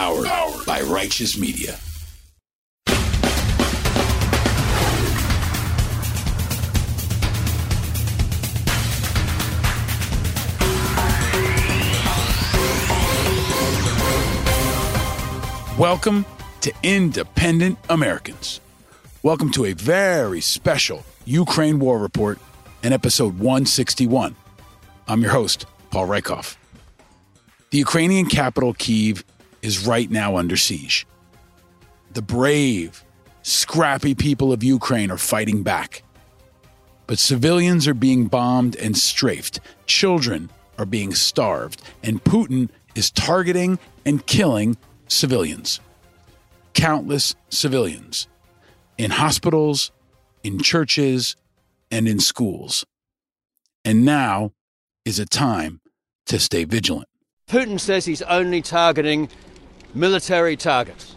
Powered by Righteous Media. Welcome to Independent Americans. Welcome to a very special Ukraine War Report and episode 161. I'm your host, Paul Rieckhoff. The Ukrainian capital, Kiev, is right now under siege. The brave, scrappy people of Ukraine are fighting back. But civilians are being bombed and strafed, children are being starved, and Putin is targeting and killing civilians. Countless civilians in hospitals, in churches, and in schools. And now is a time to stay vigilant. Putin says he's only targeting military targets.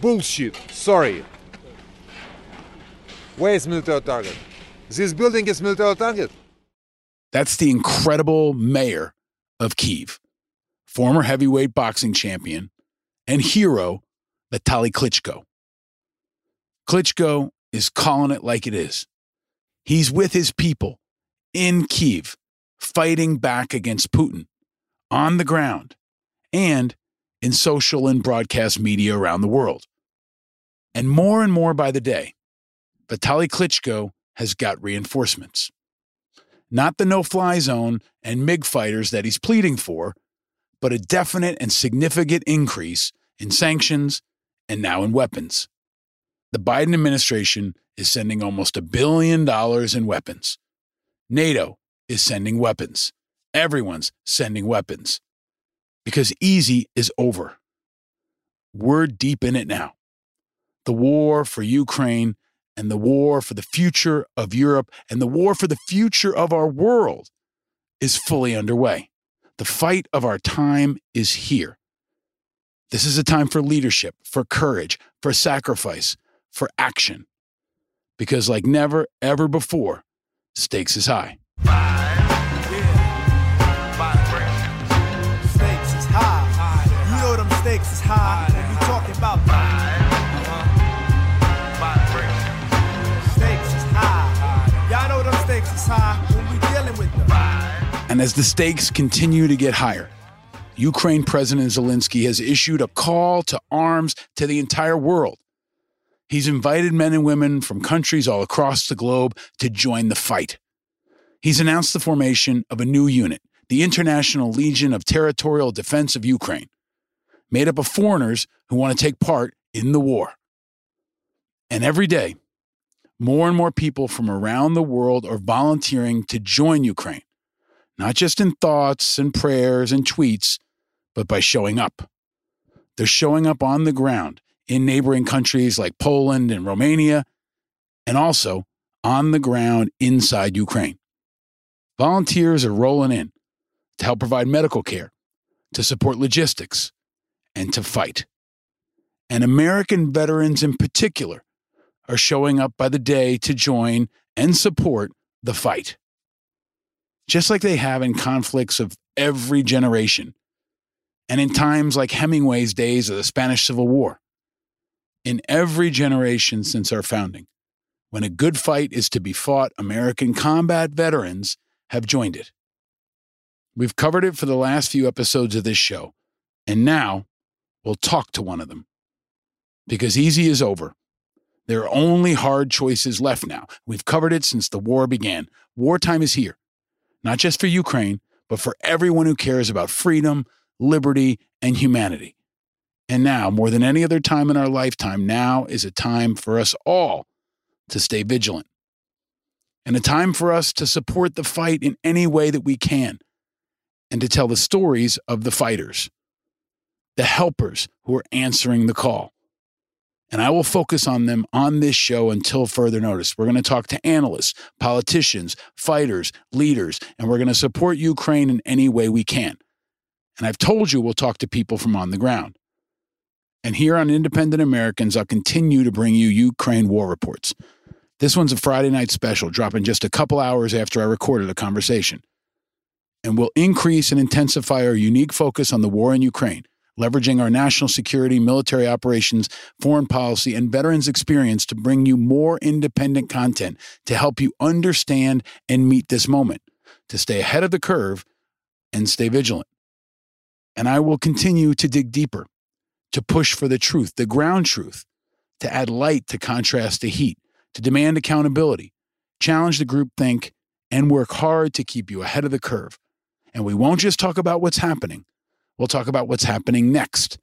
Bullshit. Sorry. Where is military target? This building is military target. That's the incredible mayor of Kiev, former heavyweight boxing champion and hero Vitaly Klitschko. Klitschko is calling it like it is. He's with his people in Kiev, fighting back against Putin on the ground and in social and broadcast media around the world. And more and more by the day, Vitaly Klitschko has got reinforcements. Not the no fly zone and MiG fighters that he's pleading for, but a definite and significant increase in sanctions and now in weapons. The Biden administration is sending almost a billion dollars in weapons. NATO is sending weapons. Everyone's sending weapons because easy is over. We're deep in it now. The war for Ukraine and the war for the future of Europe and the war for the future of our world is fully underway. The fight of our time is here. This is a time for leadership, for courage, for sacrifice, for action. Because, like never, ever before, stakes is high. You know them stakes is high. When we talking about stakes is high. Y'all know them stakes is high when we dealing with them. And as the stakes continue to get higher, Ukraine President Zelensky has issued a call to arms to the entire world. He's invited men and women from countries all across the globe to join the fight. He's announced the formation of a new unit, the International Legion of Territorial Defense of Ukraine, made up of foreigners who want to take part in the war. And every day, more and more people from around the world are volunteering to join Ukraine, not just in thoughts and prayers and tweets, but by showing up. They're showing up on the ground in neighboring countries like Poland and Romania, and also on the ground inside Ukraine. Volunteers are rolling in to help provide medical care, to support logistics, and to fight. And American veterans in particular are showing up by the day to join and support the fight. Just like they have in conflicts of every generation, and in times like Hemingway's days of the Spanish Civil War. In every generation since our founding, when a good fight is to be fought, American combat veterans have joined it. We've covered it for the last few episodes of this show, and now we'll talk to one of them. Because easy is over. There are only hard choices left now. We've covered it since the war began. Wartime is here, not just for Ukraine, but for everyone who cares about freedom, liberty, and humanity. And now, more than any other time in our lifetime, now is a time for us all to stay vigilant and a time for us to support the fight in any way that we can and to tell the stories of the fighters, the helpers who are answering the call. And I will focus on them on this show until further notice. We're going to talk to analysts, politicians, fighters, leaders, and we're going to support Ukraine in any way we can. And I've told you we'll talk to people from on the ground. And here on Independent Americans, I'll continue to bring you Ukraine war reports. This one's a Friday night special, dropping just a couple hours after I recorded a conversation. And we'll increase and intensify our unique focus on the war in Ukraine, leveraging our national security, military operations, foreign policy, and veterans experience to bring you more independent content to help you understand and meet this moment, to stay ahead of the curve and stay vigilant. And I will continue to dig deeper, to push for the truth, the ground truth, to add light to contrast the heat, to demand accountability, challenge the groupthink, and work hard to keep you ahead of the curve. And we won't just talk about what's happening, we'll talk about what's happening next.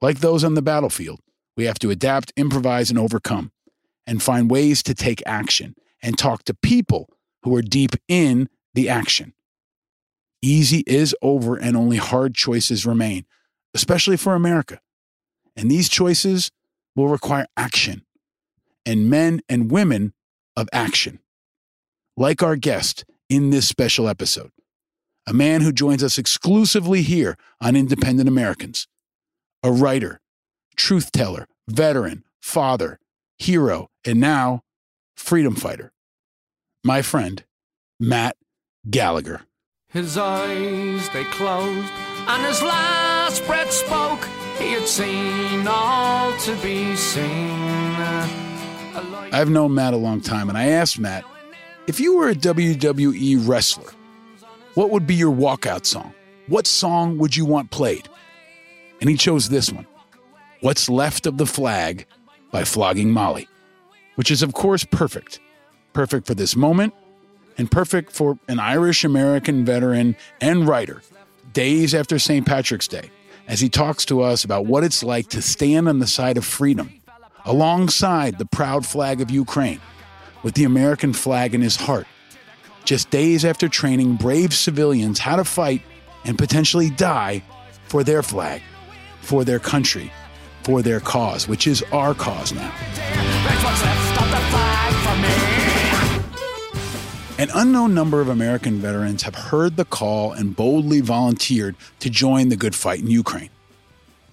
Like those on the battlefield, we have to adapt, improvise, and overcome, and find ways to take action and talk to people who are deep in the action. Easy is over, and only hard choices remain, especially for America. And these choices will require action, and men and women of action. Like our guest in this special episode, a man who joins us exclusively here on Independent Americans, a writer, truth teller, veteran, father, hero, and now freedom fighter. My friend, Matt Gallagher. His eyes they closed, and his last breath spoke. He had seen all to be seen. I've known Matt a long time, and I asked Matt if you were a WWE wrestler, what would be your walkout song? What song would you want played? And he chose this one What's Left of the Flag by Flogging Molly, which is, of course, perfect. Perfect for this moment and perfect for an Irish American veteran and writer days after St. Patrick's Day as he talks to us about what it's like to stand on the side of freedom alongside the proud flag of Ukraine with the American flag in his heart. Just days after training brave civilians how to fight and potentially die for their flag, for their country, for their cause, which is our cause now. An unknown number of American veterans have heard the call and boldly volunteered to join the good fight in Ukraine.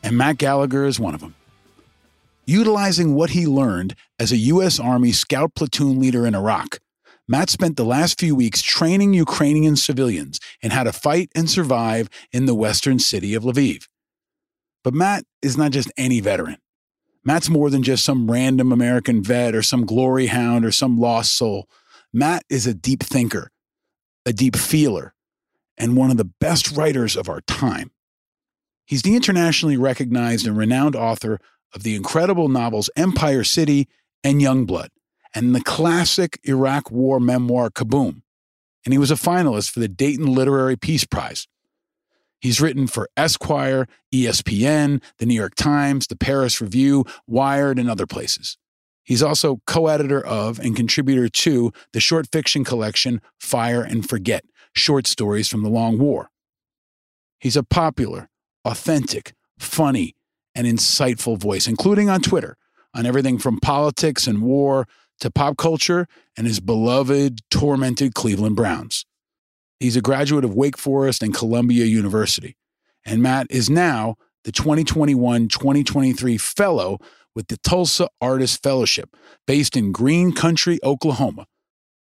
And Matt Gallagher is one of them. Utilizing what he learned as a U.S. Army scout platoon leader in Iraq, Matt spent the last few weeks training Ukrainian civilians in how to fight and survive in the western city of Lviv. But Matt is not just any veteran. Matt's more than just some random American vet or some glory hound or some lost soul. Matt is a deep thinker, a deep feeler, and one of the best writers of our time. He's the internationally recognized and renowned author of the incredible novels Empire City and Youngblood, and the classic Iraq War memoir Kaboom. And he was a finalist for the Dayton Literary Peace Prize. He's written for Esquire, ESPN, the New York Times, the Paris Review, Wired, and other places. He's also co editor of and contributor to the short fiction collection Fire and Forget Short Stories from the Long War. He's a popular, authentic, funny, and insightful voice, including on Twitter, on everything from politics and war to pop culture and his beloved, tormented Cleveland Browns. He's a graduate of Wake Forest and Columbia University. And Matt is now the 2021 2023 fellow with the Tulsa Artist Fellowship, based in Green Country, Oklahoma.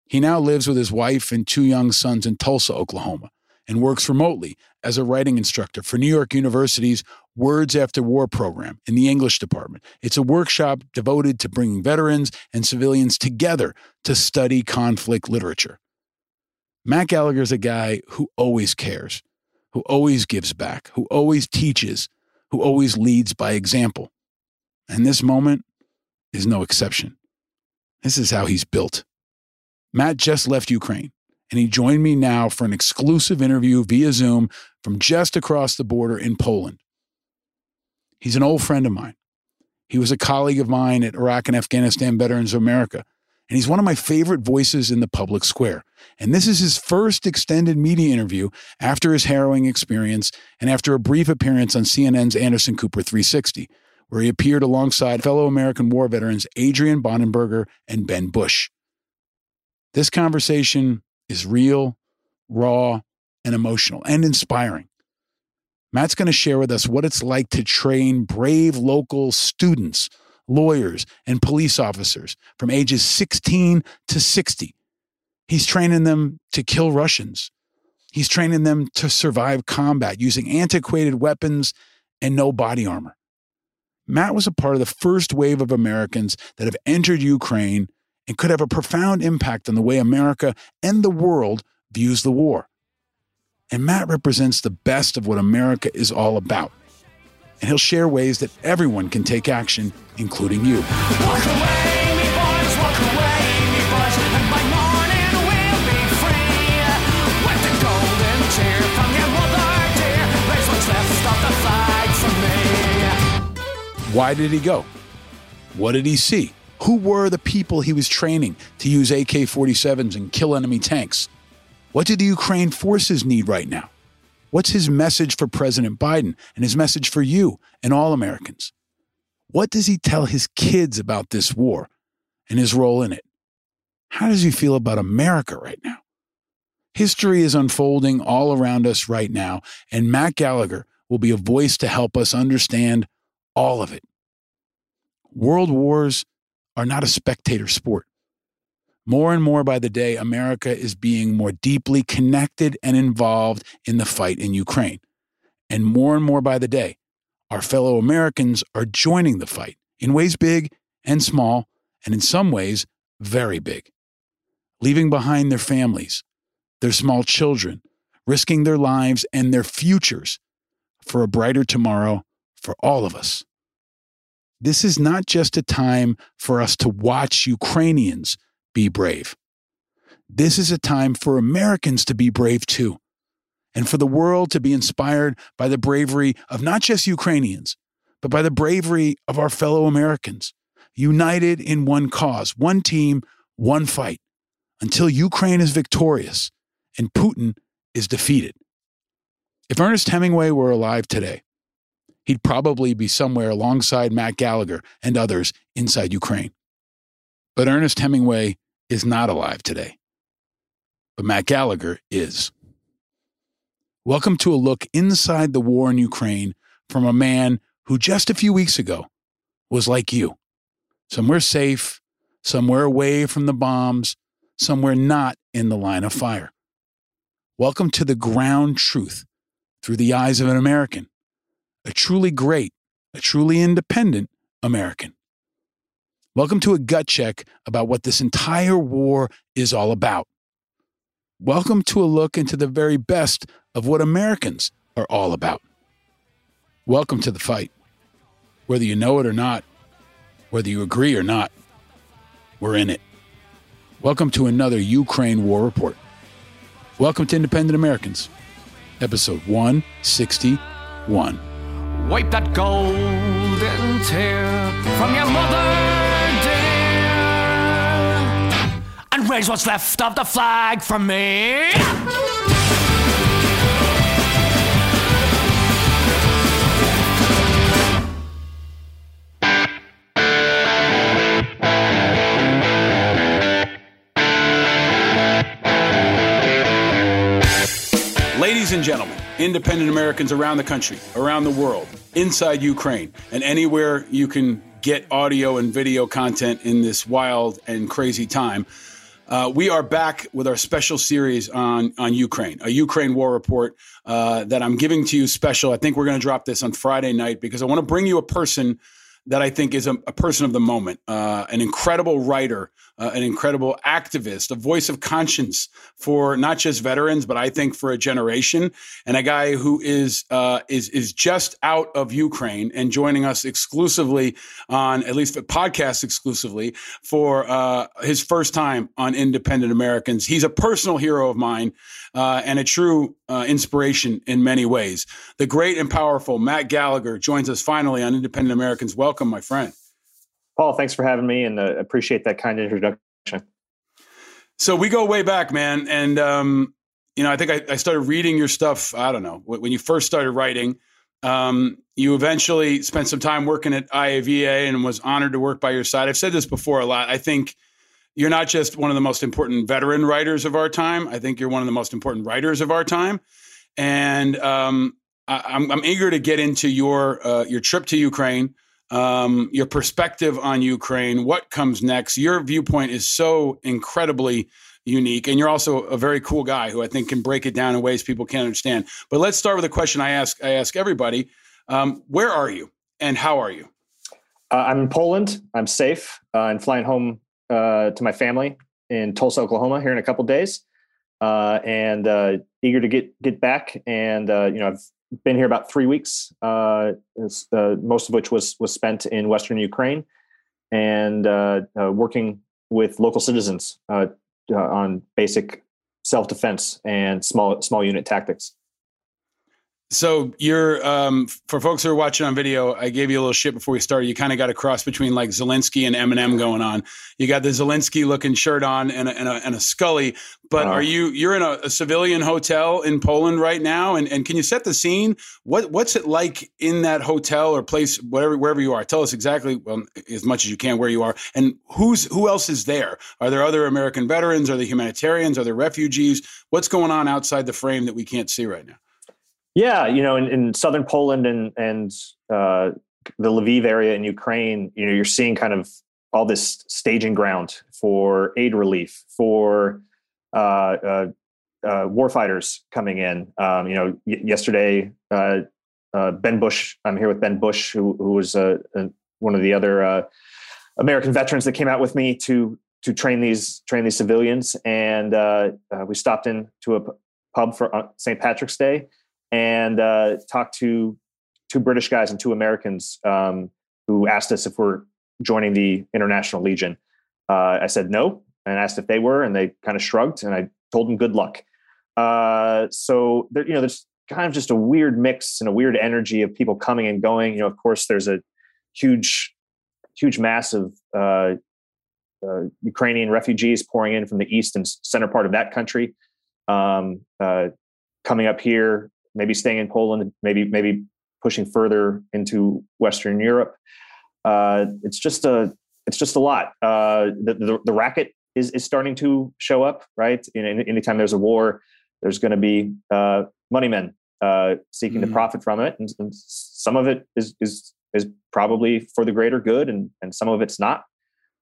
He now lives with his wife and two young sons in Tulsa, Oklahoma, and works remotely as a writing instructor for New York University's Words After War program in the English department. It's a workshop devoted to bringing veterans and civilians together to study conflict literature. Matt Gallagher is a guy who always cares, who always gives back, who always teaches, who always leads by example. And this moment is no exception. This is how he's built. Matt just left Ukraine, and he joined me now for an exclusive interview via Zoom from just across the border in Poland. He's an old friend of mine. He was a colleague of mine at Iraq and Afghanistan Veterans of America, and he's one of my favorite voices in the public square. And this is his first extended media interview after his harrowing experience and after a brief appearance on CNN's Anderson Cooper 360 where he appeared alongside fellow American war veterans Adrian Bonenberger and Ben Bush. This conversation is real, raw, and emotional and inspiring. Matt's going to share with us what it's like to train brave local students, lawyers, and police officers from ages 16 to 60. He's training them to kill Russians. He's training them to survive combat using antiquated weapons and no body armor. Matt was a part of the first wave of Americans that have entered Ukraine and could have a profound impact on the way America and the world views the war. And Matt represents the best of what America is all about. And he'll share ways that everyone can take action, including you. Walk away, me boys, walk away, me boys, and by morning we'll be free. With the golden tear from your mother dear, raise what's left of the flag for me. Why did he go? What did he see? Who were the people he was training to use AK 47s and kill enemy tanks? What do the Ukraine forces need right now? What's his message for President Biden and his message for you and all Americans? What does he tell his kids about this war and his role in it? How does he feel about America right now? History is unfolding all around us right now, and Matt Gallagher will be a voice to help us understand all of it. World wars are not a spectator sport. More and more by the day, America is being more deeply connected and involved in the fight in Ukraine. And more and more by the day, our fellow Americans are joining the fight in ways big and small, and in some ways, very big. Leaving behind their families, their small children, risking their lives and their futures for a brighter tomorrow for all of us. This is not just a time for us to watch Ukrainians be brave. This is a time for Americans to be brave too, and for the world to be inspired by the bravery of not just Ukrainians, but by the bravery of our fellow Americans, united in one cause, one team, one fight, until Ukraine is victorious and Putin is defeated. If Ernest Hemingway were alive today, he'd probably be somewhere alongside Matt Gallagher and others inside Ukraine. But Ernest Hemingway is not alive today. But Matt Gallagher is. Welcome to a look inside the war in Ukraine from a man who just a few weeks ago was like you somewhere safe, somewhere away from the bombs, somewhere not in the line of fire. Welcome to the ground truth through the eyes of an American, a truly great, a truly independent American. Welcome to a gut check about what this entire war is all about. Welcome to a look into the very best of what Americans are all about. Welcome to the fight. Whether you know it or not, whether you agree or not, we're in it. Welcome to another Ukraine War Report. Welcome to Independent Americans, episode 161. Wipe that golden tear from your mother raise what's left of the flag for me. Ladies and gentlemen, independent Americans around the country, around the world, inside Ukraine, and anywhere you can get audio and video content in this wild and crazy time. Uh, we are back with our special series on on Ukraine, a Ukraine war report uh, that I'm giving to you special. I think we're going to drop this on Friday night because I want to bring you a person that I think is a, a person of the moment, uh, an incredible writer, uh, an incredible activist, a voice of conscience for not just veterans, but I think for a generation, and a guy who is uh, is is just out of Ukraine and joining us exclusively on at least a podcast exclusively for uh, his first time on Independent Americans. He's a personal hero of mine uh, and a true uh, inspiration in many ways. The great and powerful Matt Gallagher joins us finally on Independent Americans. Welcome, my friend. Paul, thanks for having me and uh, appreciate that kind introduction. So we go way back, man. And, um, you know, I think I, I, started reading your stuff, I don't know, when you first started writing. Um, you eventually spent some time working at IAVA and was honored to work by your side. I've said this before a lot. I think you're not just one of the most important veteran writers of our time. I think you're one of the most important writers of our time. And um, I, am eager to get into your uh, your trip to Ukraine, um, your perspective on Ukraine, what comes next. Your viewpoint is so incredibly unique, and you're also a very cool guy who I think can break it down in ways people can't understand. But let's start with a question I ask I ask everybody. Um, where are you and how are you? Uh, I'm in Poland. I'm safe uh, and flying home uh, to my family in Tulsa, Oklahoma, here in a couple days, uh, and uh, eager to get get back. And uh, you know, I've been here about three weeks, most of which was was spent in Western Ukraine, and working with local citizens on basic self defense and small small unit tactics. So you're um, for folks who are watching on video. I gave you a little shit before we started. You kind of got a cross between like Zelensky and Eminem going on. You got the Zelensky looking shirt on and a, and a, and a Scully. But are you you're in a, a, civilian hotel in Poland right now? And and can you set the scene? What what's it like in that hotel or place, whatever wherever you are? Tell us exactly well, as much as you can where you are and who's who else is there. Are there other American veterans? Are there humanitarians? Are there refugees? What's going on outside the frame that we can't see right now? Yeah, you know, in, in southern Poland and and uh, the Lviv area in Ukraine, you know, you're seeing kind of all this staging ground for aid relief, for uh, uh, uh coming in. Um, you know, y- yesterday, uh, uh, Ben Bush. I'm here with Ben Bush, who who was one of the other American veterans that came out with me to to train these train these civilians, and we stopped in to a pub for St. Patrick's Day and uh, talked to two British guys and two Americans um, who asked us if we're joining the International Legion. Uh, I said no, and asked if they were, and they kind of shrugged, and I told them good luck. Uh, so there, you know, there's kind of just a weird mix and a weird energy of people coming and going. You know, of course, there's a huge, huge mass of uh, uh, Ukrainian refugees pouring in from the east and center part of that country, um, uh, coming up here maybe staying in Poland, maybe maybe pushing further into Western Europe. Uh, it's just a it's just a lot. Uh, the, the, the racket is is starting to show up, right? You know, anytime there's a war, there's going to be uh, money men uh, seeking mm-hmm. to profit from it, and, and, some of it is is is probably for the greater good, and and some of it's not.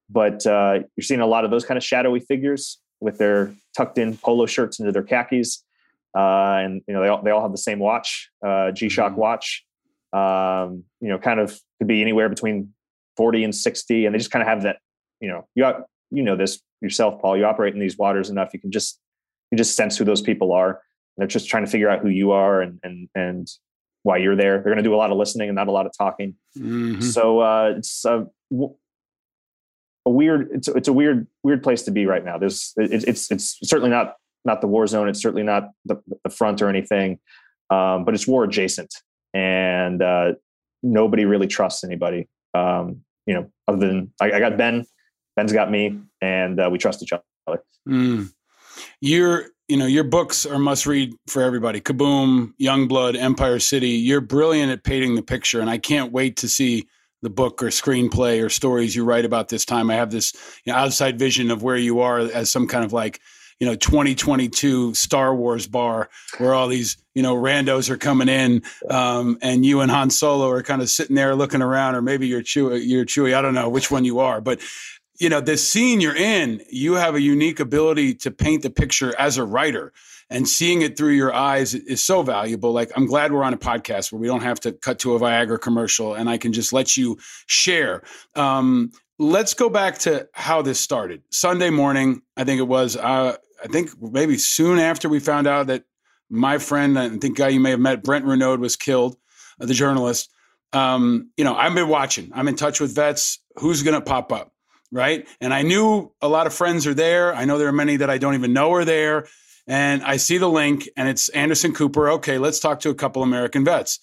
But uh, you're seeing a lot of those kind of shadowy figures with their tucked in polo shirts into their khakis uh, and you know they all they all have the same watch, uh, G-Shock mm-hmm. watch. Um, you know, kind of could be anywhere between forty and sixty, and they just kind of have that. You know, you got, you know this yourself, Paul. You operate in these waters enough, you can just you just sense who those people are. And they're just trying to figure out who you are and and and why you're there. They're going to do a lot of listening and not a lot of talking. Mm-hmm. So uh, it's a, a weird. It's it's a weird weird place to be right now. There's it, it's it's certainly not not the war zone. It's certainly not the, the front or anything, um, but it's war adjacent, and uh, nobody really trusts anybody. Um, you know, other than I, I, got Ben, Ben's got me, and uh, we trust each other. Mm. Your, you know, your books are must read for everybody. Kaboom, Youngblood, Empire City. You're brilliant at painting the picture, and I can't wait to see the book or screenplay or stories you write about this time. I have this you know, outside vision of where you are as some kind of like you know 2022 Star Wars bar where all these you know randos are coming in, um, and you and Han Solo are kind of sitting there looking around, or maybe you're Chewie. You're. I don't know which one you are, but you know this scene you're in. You have a unique ability to paint the picture as a writer and seeing it through your eyes is so valuable. Like, I'm glad we're on a podcast where we don't have to cut to a Viagra commercial and I can just let you share. Um, let's go back to how this started. Sunday morning, I think it was. Uh, I think maybe soon after we found out that my friend, I think guy you may have met, Brent Renaud, was killed, uh, the journalist. Um, you know, I've been watching. I'm in touch with vets. Who's going to pop up, right? And I knew a lot of friends are there. I know there are many that I don't even know are there. And I see the link, and it's Anderson Cooper. Okay, let's talk to a couple American vets.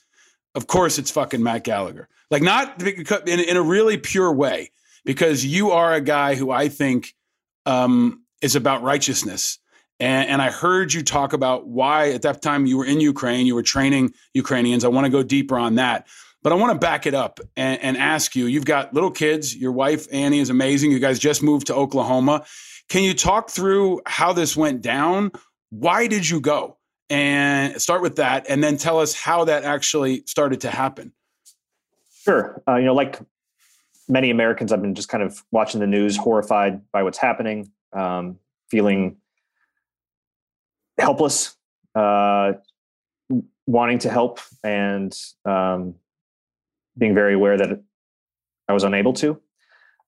Of course, it's fucking Matt Gallagher. Like, not in, in a really pure way because you are a guy who I think um, is about righteousness. And, and, I heard you talk about why at that time you were in Ukraine, you were training Ukrainians. I want to go deeper on that. But I want to back it up and, and ask you you've got little kids. Your wife, Annie, is amazing. You guys just moved to Oklahoma. Can you talk through how this went down? Why did you go? And start with that, and then tell us how that actually started to happen. Sure. Uh, you know, like many Americans, I've been just kind of watching the news, horrified by what's happening, um, feeling helpless, uh, wanting to help, and um, being very aware that I was unable to.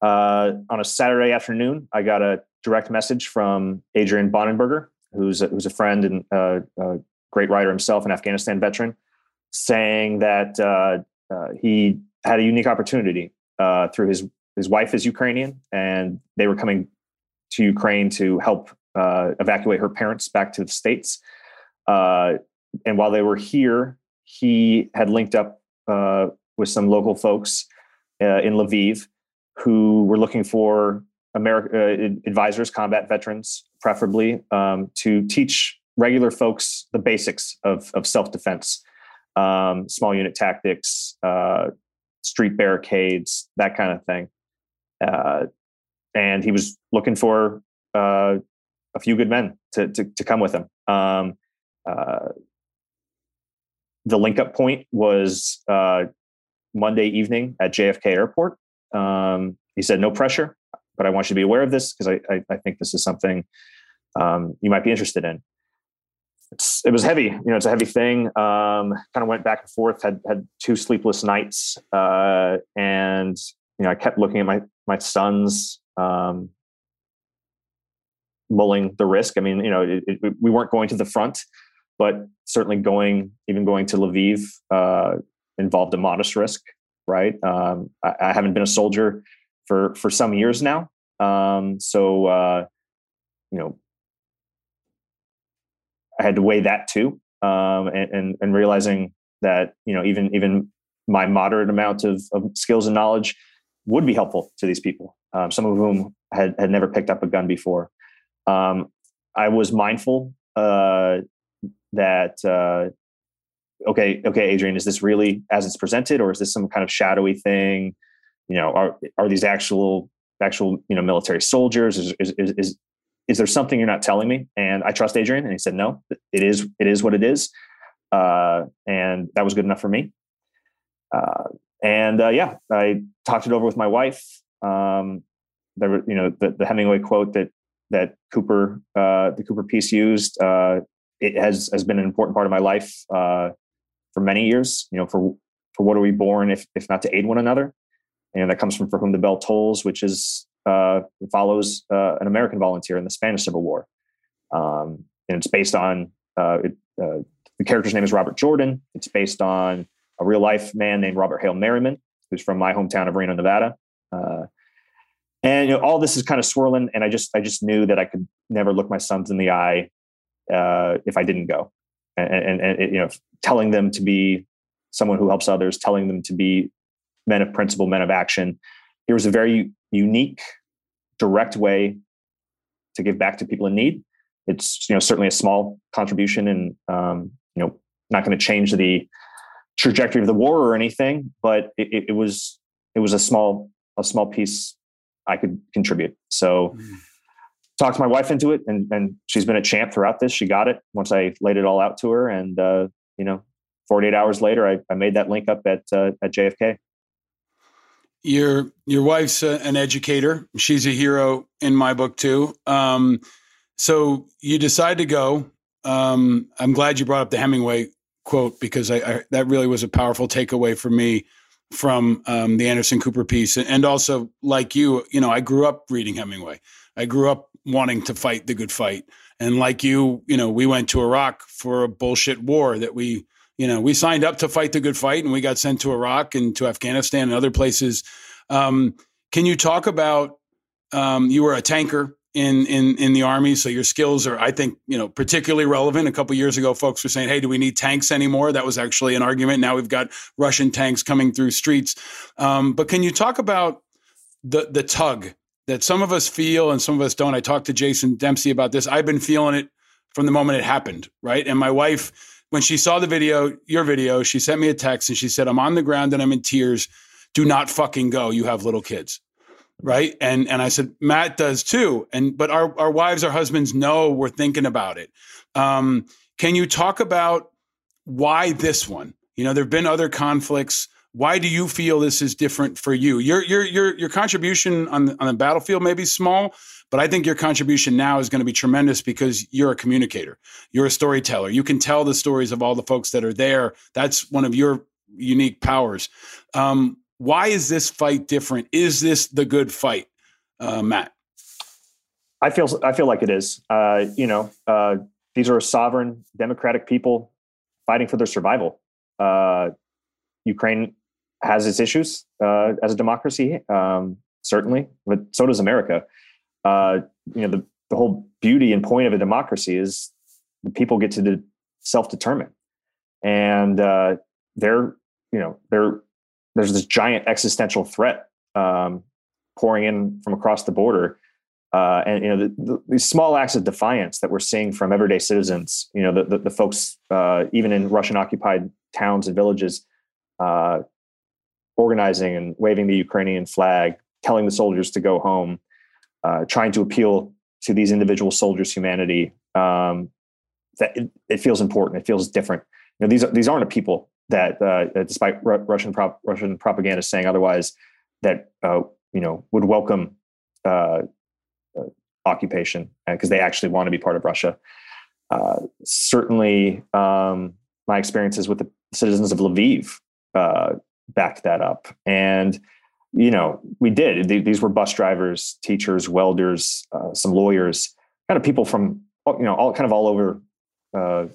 Uh, on a Saturday afternoon, I got a direct message from Adrian Bonenberger, who's a, who's a friend and uh, a great writer himself, an Afghanistan veteran, saying that uh, uh, he had a unique opportunity through his his wife is Ukrainian, and they were coming to Ukraine to help uh, evacuate her parents back to the states. Uh, and while they were here, he had linked up uh, with some local folks uh, in Lviv who were looking for America uh, advisors, combat veterans, preferably, um, to teach regular folks the basics of, of self defense, um, small unit tactics, uh, street barricades, that kind of thing. And he was looking for uh, a few good men to, to, to come with him. Um, uh, the link up point was uh, Monday evening at JFK Airport. Um, he said, No pressure, but I want you to be aware of this because I, I, I, think this is something um, you might be interested in. It's, it was heavy, you know, it's a heavy thing. Um, kind of went back and forth, had, had two sleepless nights. Uh, and, you know, I kept looking at my, my sons, um, mulling the risk. I mean, you know, it, it, we weren't going to the front, but certainly going, even going to Lviv, uh, involved a modest risk, right? Um, I, I, haven't been a soldier for for some years now, um, so uh, you know, I had to weigh that too, um, and, and, and realizing that you know even even my moderate amount of, of skills and knowledge would be helpful to these people, um, some of whom had had never picked up a gun before. Um, I was mindful uh, that uh, okay, okay, Adrian, is this really as it's presented, or is this some kind of shadowy thing? You know, are are these actual actual you know military soldiers? Is is is, is, is there something you're not telling me? And I trust Adrian, and he said, no, it is it is what it is, uh, and that was good enough for me. Uh, and uh, yeah, I talked it over with my wife. Um, were, you know, the, the Hemingway quote that that Cooper, uh, the Cooper piece used. Uh, it has has been an important part of my life uh, for many years. You know, for for what are we born if if not to aid one another? And that comes from For Whom the Bell Tolls, which is uh, follows uh, an American volunteer in the Spanish Civil War, um, and it's based on it, the character's name is Robert Jordan. It's based on a real life man named Robert Hale Merriman, who's from my hometown of Reno, Nevada. Uh, and you know, all this is kind of swirling, and I just I just knew that I could never look my sons in the eye uh, if I didn't go, and, and, and it, you know, telling them to be someone who helps others, telling them to be men of principle, men of action. Here was a very unique, direct way to give back to people in need. It's you know certainly a small contribution, and um, you know not going to change the trajectory of the war or anything, but it, it, was it was a small a small piece I could contribute. So. Mm talked my wife into it and, and she's been a champ throughout this. She got it once I laid it all out to her. And, uh, you know, 48 hours later, I, I made that link up at, uh, at JFK. Your, your wife's a, an educator. She's a hero in my book too. Um, so you decide to go. Um, I'm glad you brought up the Hemingway quote because I, I that really was a powerful takeaway for me from um, the Anderson Cooper piece. And also, like you, you know, I grew up reading Hemingway. I grew up wanting to fight the good fight. And like you, you know, we went to Iraq for a bullshit war that we, you know, we signed up to fight the good fight and we got sent to Iraq and to Afghanistan and other places. Um, can you talk about um, you were a tanker in in in the army, so your skills are, I think, you know, particularly relevant. A couple years ago, folks were saying, "Hey, do we need tanks anymore?" That was actually an argument. Now we've got Russian tanks coming through streets. Um, but can you talk about the the tug that some of us feel and some of us don't. I talked to Jason Dempsey about this. I've been feeling it from the moment it happened, right? And my wife, when she saw the video, your video, she sent me a text and she said, I'm on the ground and I'm in tears. Do not fucking go. You have little kids. Right. And and I said, Matt does too. And but our, our wives, our husbands know we're thinking about it. Um, can you talk about why this one? You know, there have been other conflicts why do you feel this is different for you? Your your your your contribution on the, on the battlefield may be small, but I think your contribution now is going to be tremendous because you're a communicator. You're a storyteller. You can tell the stories of all the folks that are there. That's one of your unique powers. Um, why is this fight different? Is this the good fight, uh, Matt? I feel I feel like it is. Uh, you know, uh, these are sovereign democratic people fighting for their survival. Uh, Ukraine has its issues uh, as a democracy, um, certainly, but so does America. Uh, you know, the, the whole beauty and point of a democracy is people get to de- self-determine, and they're you know they're there's this giant existential threat um, pouring in from across the border. Uh, and you know the, the, these small acts of defiance that we're seeing from everyday citizens. You know the the, the folks uh, even in Russian occupied towns and villages uh, organizing and waving the Ukrainian flag, telling the soldiers to go home, uh, trying to appeal to these individual soldiers' humanity. Um, that it, it, feels important. It feels different. You know, these these aren't a people that, uh, despite Russian prop, Russian propaganda saying otherwise, that uh, you know would welcome uh, uh, occupation because they actually want to be part of Russia. certainly, um, my experiences with the citizens of Lviv uh, backed that up. And, you know, we did. These were bus drivers, teachers, welders, uh, some lawyers, kind of people from, you know, all kind of all over uh,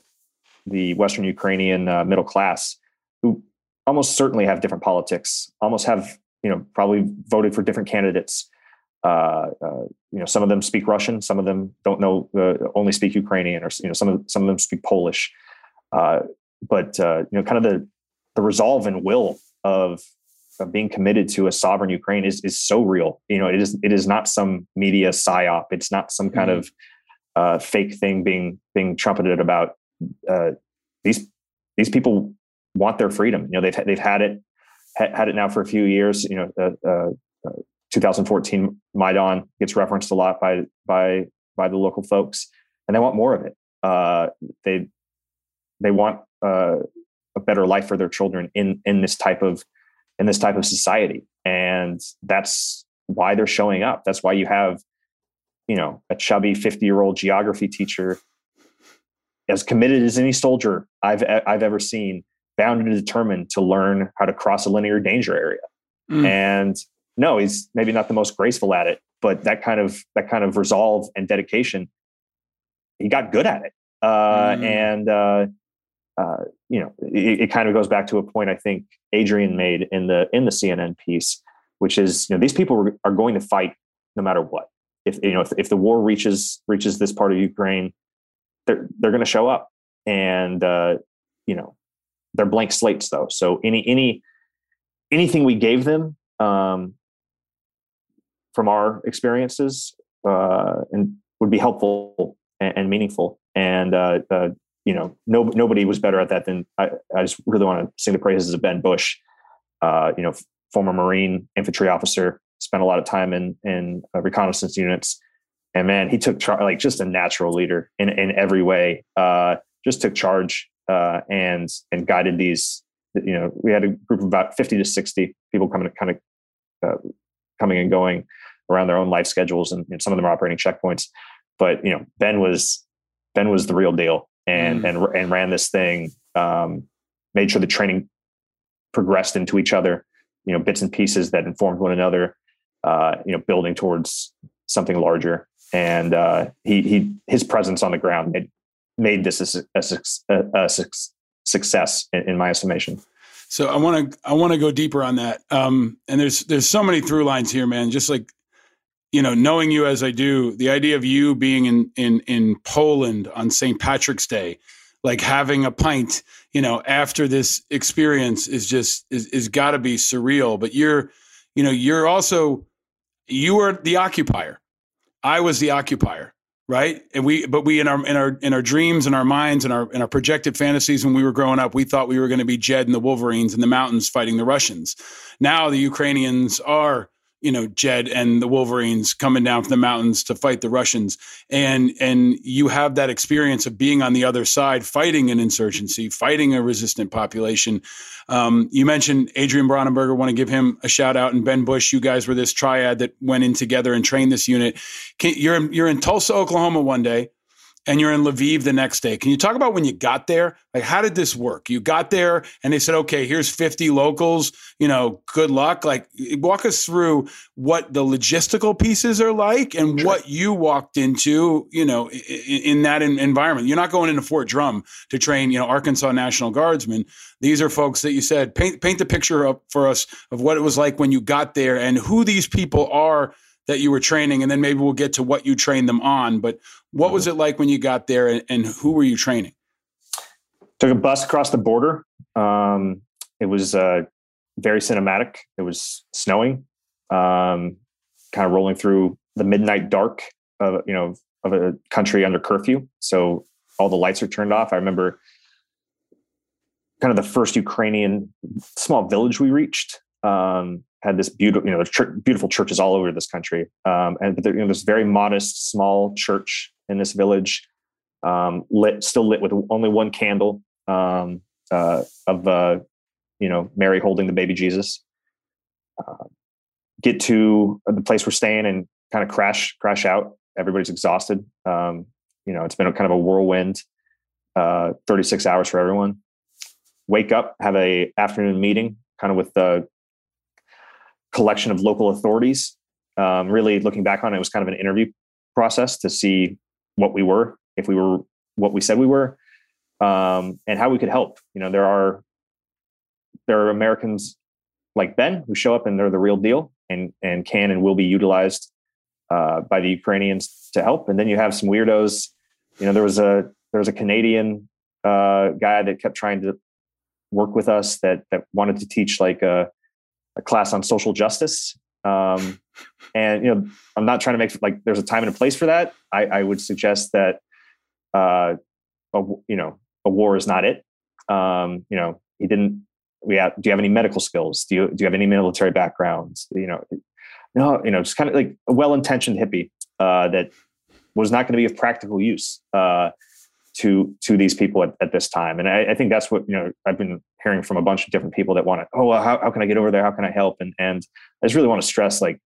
the Western Ukrainian uh, middle class who almost certainly have different politics, almost have, you know, probably voted for different candidates. Uh, uh, you know, some of them speak Russian, some of them don't know, only speak Ukrainian, or you know, some of some of them speak Polish. but you know, kind of the the resolve and will of, of being committed to a sovereign Ukraine is is so real. You know, it is it is not some media psyop. It's not some kind mm-hmm. of uh, fake thing being being trumpeted about. Uh, these these people want their freedom. You know, they've they've had it had it now for a few years. You know, uh, uh, uh 2014 Maidan gets referenced a lot by by by the local folks, and they want more of it. Uh, they they want a better life for their children in in this type of in this type of society and that's why they're showing up that's why you have you know a chubby 50 year old geography teacher as committed as any soldier i've i've ever seen bound and determined to learn how to cross a linear danger area mm. and no he's maybe not the most graceful at it but that kind of that kind of resolve and dedication he got good at it uh, mm. and uh, uh, you know, it, it, kind of goes back to a point I think Adrian made in the in the CNN piece, which is you know these people are going to fight no matter what. If you know if, if the war reaches reaches this part of Ukraine, they're they're going to show up, and uh, you know they're blank slates though. So any any anything we gave them um, from our experiences uh, and would be helpful and, and meaningful. And uh, uh, you know, no, nobody was better at that than I, I just really want to sing the praises of Ben Bush, uh, you know, former Marine infantry officer, spent a lot of time in, in uh, reconnaissance units. And man, he took charge, like just a natural leader in, in every way, uh, just took charge uh, and, and guided these, you know, we had a group of about 50 to 60 people coming, kind of uh, coming and going around their own life schedules. And some of them are operating checkpoints, but you know, Ben was, Ben was the real deal and mm. and and ran this thing. Um, made sure the training progressed into each other. You know, bits and pieces that informed one another. Uh, you know, building towards something larger. And uh, he he his presence on the ground made made this a, a, a, success in, in my estimation. So I want to I want to go deeper on that. Um, and there's there's so many through lines here, man. Just like you know, knowing you as I do, the idea of you being in in in Poland on St. Patrick's Day, like having a pint, you know, after this experience is just is is got to be surreal. But you're, you know, you're also you are the occupier. I was the occupier, right? And we, but we in our in our in our dreams and our minds and our in our projected fantasies when we were growing up, we thought we were going to be Jed and the Wolverines in the mountains fighting the Russians. Now the Ukrainians are you know Jed and the Wolverines coming down from the mountains to fight the Russians, and and you have that experience of being on the other side, fighting an insurgency, fighting a resistant population. Um, you mentioned Adrian Bonenberger. Want to give him a shout out, and Ben Bush. You guys were this triad that went in together and trained this unit. Can, you're you're in Tulsa, Oklahoma, one day, and you're in Lviv the next day. Can you talk about when you got there? Like, how did this work? You got there and they said, okay, here's 50 locals, you know, good luck. Like, walk us through what the logistical pieces are like and sure. what you walked into, you know, in, in that environment. You're not going into Fort Drum to train, you know, Arkansas National Guardsmen. These are folks that you said, paint, paint the picture up for us of what it was like when you got there and who these people are that you were training, and then maybe we'll get to what you trained them on. But what was mm-hmm. it like when you got there, and, and who were you training? Took a bus across the border. Um, it was uh, very cinematic. It was snowing, um, kind of rolling through the midnight dark of you know of a country under curfew. So all the lights are turned off. I remember kind of the first Ukrainian small village we reached. Um, had this beautiful, you know, beautiful churches all over this country. Um, and there, you know, this very modest, small church in this village, um, lit, still lit with only one candle um, uh, of, uh, you know, Mary holding the baby Jesus. Uh, get to the place we're staying and kind of crash, crash out. Everybody's exhausted. Um, you know, it's been a kind of a whirlwind, uh, 36 hours for everyone. Wake up, have a afternoon meeting, kind of with the collection of local authorities. Um, really looking back on it, it was kind of an interview process to see what we were, if we were what we said we were, um, and how we could help. You know, there are there are Americans like Ben who show up and they're the real deal and and can and will be utilized uh, by the Ukrainians to help. And then you have some weirdos. You know, there was a there was a Canadian uh, guy that kept trying to work with us that that wanted to teach like a a class on social justice. Um, and you know, I'm not trying to make like there's a time and a place for that. I, I would suggest that uh, a, you know a war is not it. Um, you know, he didn't. We have, do you have any medical skills? Do you do you have any military backgrounds? You know, no. You know, just kind of like a well-intentioned hippie uh, that was not going to be of practical use. Uh, to to these people at, at this time. And I, I, think that's what you know I've been hearing from a bunch of different people that want to. Oh, well, how how can I get over there? How can I help? And and I just really want to stress like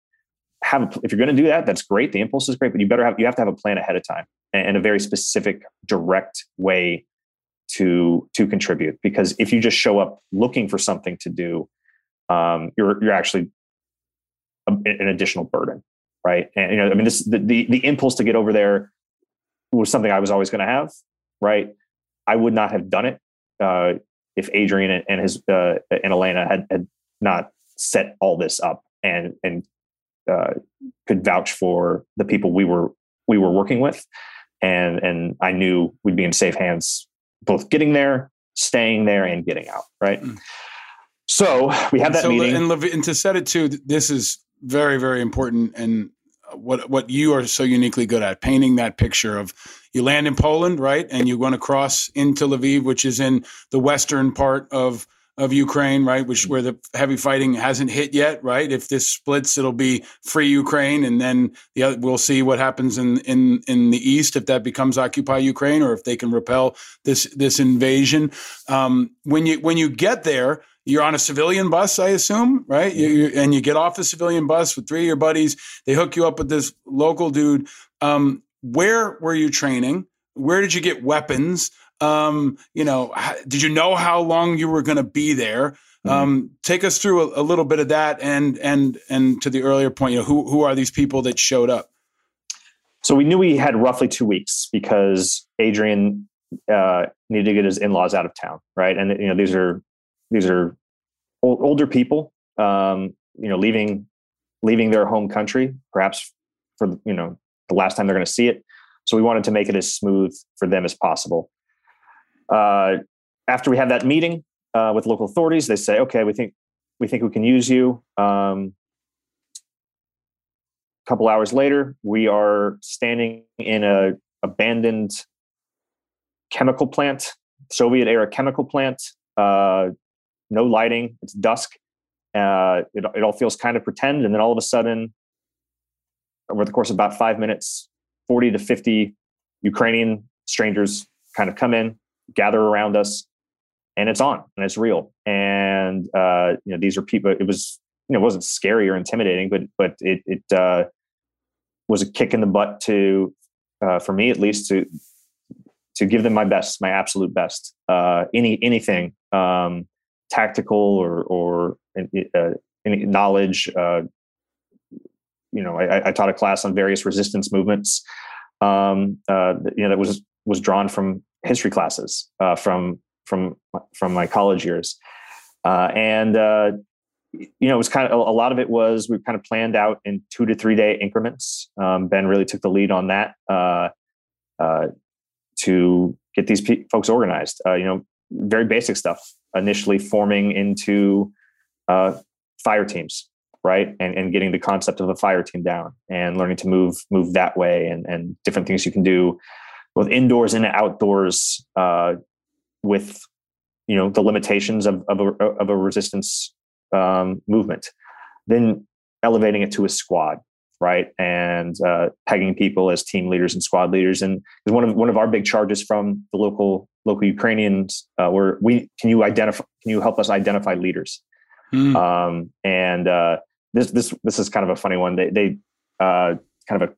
have a, if you're going to do that, that's great. The impulse is great, but you better have you have to have a plan ahead of time and, and a very specific, direct way to to contribute. Because if you just show up looking for something to do, um, you're you're actually a, an additional burden, right? And you know, I mean, this the, the the impulse to get over there was something I was always going to have right? I would not have done it uh, if Adrian and, his uh, and Elena had, had not set all this up and and uh, could vouch for the people we were we were working with, and and I knew we'd be in safe hands, both getting there, staying there, and getting out. Right. Mm. So we had that so, meeting, and, and to set it too. This is very very important and what what you are so uniquely good at painting that picture of you land in Poland, right, and you want to cross into Lviv, which is in the western part of of Ukraine, right, which where the heavy fighting hasn't hit yet, right. If this splits, it'll be free Ukraine, and then the other, we'll see what happens in in in the east if that becomes occupy Ukraine or if they can repel this this invasion. Um, when you when you get there you're on a civilian bus, I assume, right? You, you, and you get off the civilian bus with three of your buddies. They hook you up with this local dude. Um, where were you training? Where did you get weapons? Um, you know, did you know how long you were going to be there? Mm-hmm. Um, take us through a, a, little bit of that, and and and to the earlier point, you know, who who are these people that showed up? So we knew we had roughly two weeks because Adrian uh, needed to get his in-laws out of town, right? And you know, these are these are old, older people, um, you know, leaving leaving their home country, perhaps for you know the last time they're going to see it. So we wanted to make it as smooth for them as possible. Uh, after we have that meeting uh, with local authorities, they say, "Okay, we think we think we can use you." Um, a couple hours later, we are standing in a abandoned chemical plant, Soviet era chemical plant. Uh, no lighting, it's dusk. Uh, it, it all feels kind of pretend. And then all of a sudden, over the course of about five minutes, 40 to 50 Ukrainian strangers kind of come in, gather around us, and it's on and it's real. And, uh, you know, these are people, it was, you know, it wasn't scary or intimidating, but, but it, it uh, was a kick in the butt to, uh, for me at least, to to give them my best, my absolute best. Uh, any anything um, tactical or or uh, knowledge. Uh, you know, I, I, taught a class on various resistance movements. Um, uh, you know, that was was drawn from history classes uh, from from from my college years, uh, and uh, you know, it was kind of a lot of it was we kind of planned out in two to three day increments. Um, ben really took the lead on that to get these folks organized. You know, very basic stuff. Initially forming into uh, fire teams, right, and and getting the concept of a fire team down, and learning to move move that way, and and different things you can do both indoors and outdoors uh, with you know the limitations of of a, of a resistance um, movement. Then elevating it to a squad, right, and uh, pegging people as team leaders and squad leaders. And one of one of our big charges from the local local Ukrainians uh, were we can you identify can you help us identify leaders? Mm. Um, and uh, this this this is kind of a funny one. They they uh, kind of a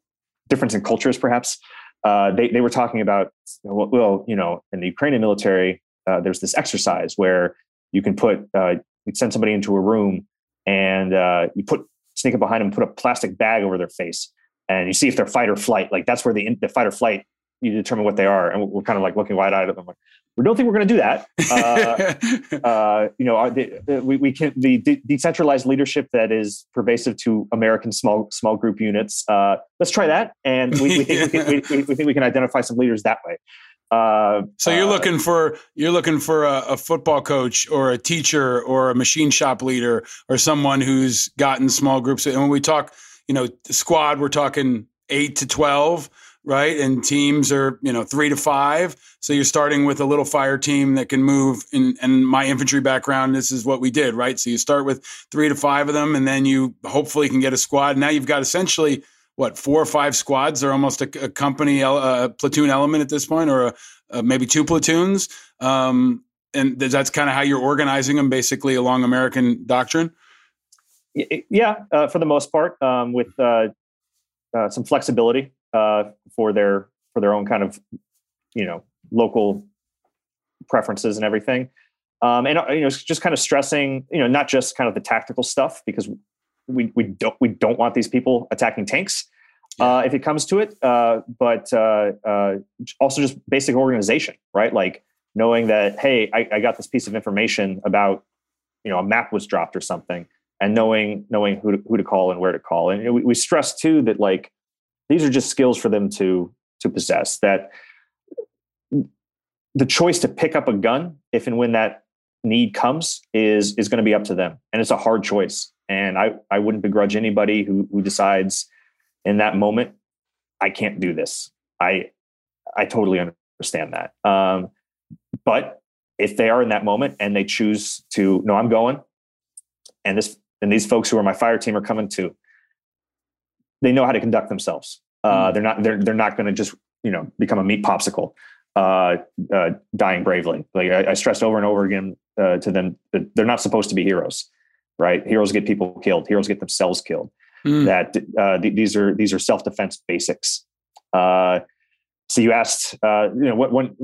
difference in cultures, perhaps. Uh, they they were talking about well, you know, in the Ukrainian military, uh, there's this exercise where you can put uh, we'd send somebody into a room and uh, you put sneak up behind them, put a plastic bag over their face, and you see if they're fight or flight. Like that's where the the fight or flight you determine what they are. And we're kind of like looking wide eyed at them. Like, we don't think we're going to do that. Uh, uh, you know, the, the, we, we can the de- decentralized leadership that is pervasive to American small small group units. Uh, let's try that, and we, we think we, can, we, we, think we can identify some leaders that way. Uh, so you're uh, looking for you're looking for a, a, football coach or a teacher or a machine shop leader or someone who's gotten small groups. And when we talk, you know, squad, we're talking eight to twelve, right? And teams are you know three to five. So you're starting with a little fire team that can move. In and my infantry background, this is what we did, right? So you start with three to five of them, and then you hopefully can get a squad. Now you've got essentially what four or five squads? They're almost a, a company a platoon element at this point or a, a, maybe two platoons? Um, and that's kind of how you're organizing them basically along american doctrine? Yeah uh, for the most part um, with uh, uh, some flexibility uh, for their for their own kind of you know local preferences and everything. Um, and uh, you know just kind of stressing you know not just kind of the tactical stuff because we we don't we don't want these people attacking tanks uh, if it comes to it. Uh, but uh, uh, also just basic organization, right? Like knowing that hey, I, I, got this piece of information about you know a map was dropped or something, and knowing knowing who to, who to call and where to call. And we, we stress too that like these are just skills for them to to possess. That the choice to pick up a gun if and when that need comes is is going to be up to them, and it's a hard choice and I, I wouldn't begrudge anybody who, who decides in that moment, I can't do this. I, I totally understand that. Um, but if they are in that moment and they choose to, no, I'm going, and this, and these folks who are my fire team are coming too, they know how to conduct themselves. Uh, mm. They're not, they're, they're not going to just, you know, become a meat popsicle, uh, uh, dying bravely. Like I, I stressed over and over again uh, to them that they're not supposed to be heroes right? Heroes get people killed. Heroes get themselves killed. Mm. That uh, th- these are these are self defense basics. Uh, so you asked, uh, you know, what when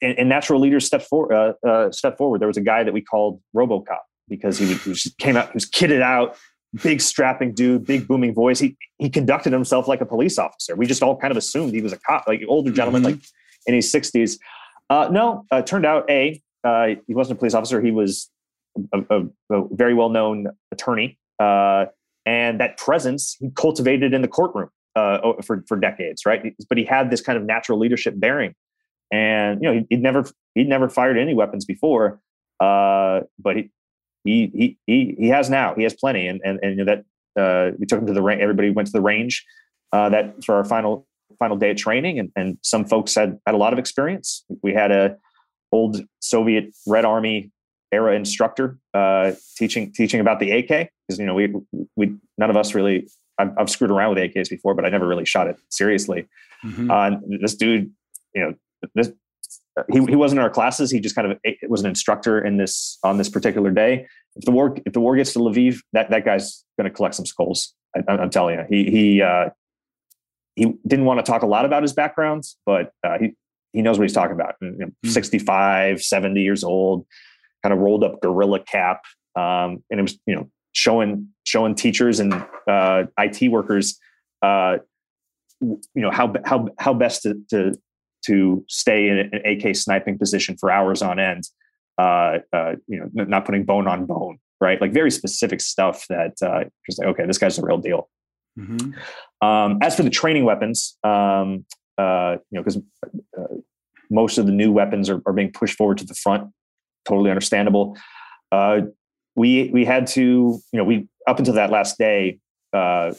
and, and natural leaders step forward. Uh, uh, step forward. There was a guy that we called RoboCop because he, he came out, he was kitted out, big strapping dude, big booming voice. He he conducted himself like a police officer. We just all kind of assumed he was a cop, like older gentleman, mm-hmm. like in his sixties. Uh, no, uh, turned out a uh, he wasn't a police officer. He was a, a, a very well known attorney, uh, and that presence he cultivated in the courtroom uh, for for decades, right? But he had this kind of natural leadership bearing, and you know he'd never he'd never fired any weapons before, uh, but he, he he he he has now. He has plenty, and and and you know, that uh, we took him to the range. Everybody went to the range uh, that for our final final day of training, and and some folks had had a lot of experience. We had a old Soviet Red Army era instructor uh, teaching teaching about the AK because you know we we none of us really I've, I've, screwed around with AKs before, but I never really shot it seriously. Mm-hmm. Uh, this dude, you know, this he he wasn't in our classes. He just kind of was an instructor in this on this particular day. If the war if the war gets to Lviv, that that guy's going to collect some skulls. I, am telling you, he he uh, he didn't want to talk a lot about his backgrounds, but uh, he he knows what he's talking about. You know, Mm. 65, 70 years old, kind of rolled up gorilla cap. Um, and it was, you know, showing, showing teachers and uh, IT workers, uh, you know, how, how, how best to, to, to stay in an AK sniping position for hours on end. Uh, uh, you know, not putting bone on bone, right? Like very specific stuff that uh, just like, okay, this guy's the real deal. Mhm. Um, as for the training weapons, um, uh, you know, because uh, most of the new weapons are, are being pushed forward to the front, totally understandable. Uh, we we had to, you know, we up until that last day, uh,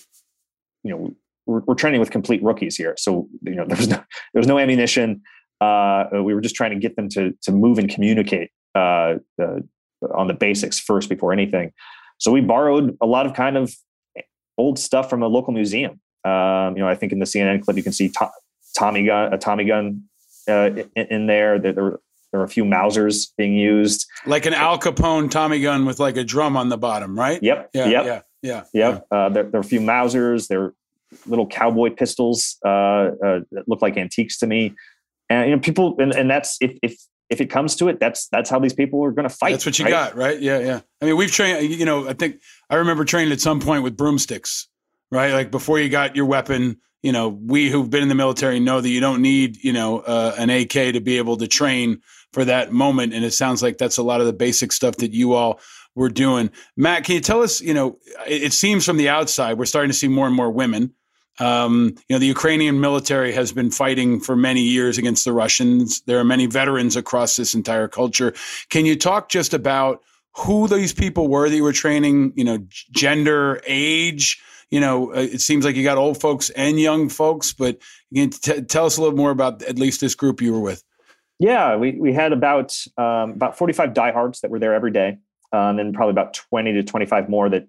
you know, we're, we're training with complete rookies here, so you know, there was no there was no ammunition. Uh, we were just trying to get them to to move and communicate uh, uh, on the basics first before anything. So we borrowed a lot of kind of old stuff from a local museum. Um, you know, I think in the CNN clip you can see to- Tommy gun, a Tommy gun uh, in, in there. There, there, there were a few Mausers being used. Like an Al Capone Tommy gun with like a drum on the bottom, right? Yep, Yeah. yep, Yeah. Yeah. yep. Uh, there, there were a few Mausers. There were little cowboy pistols uh, uh, that look like antiques to me. And you know, people, and, and that's if if if it comes to it, that's that's how these people are going to fight. That's what you right? got, right? Yeah, yeah. I mean, we've trained. You know, I think I remember training at some point with broomsticks, right? Like before you got your weapon. You know, we who've been in the military know that you don't need, you know, uh, an AK to be able to train for that moment. And it sounds like that's a lot of the basic stuff that you all were doing. Matt, can you tell us? You know, it, it seems from the outside we're starting to see more and more women. Um, you know, the Ukrainian military has been fighting for many years against the Russians. There are many veterans across this entire culture. Can you talk just about who these people were that you were training? You know, gender, age. You know, uh, it seems like you got old folks and young folks, but you can t- tell us a little more about at least this group you were with. Yeah, we we had about um, about forty five diehards that were there every day, um, and probably about twenty to twenty five more that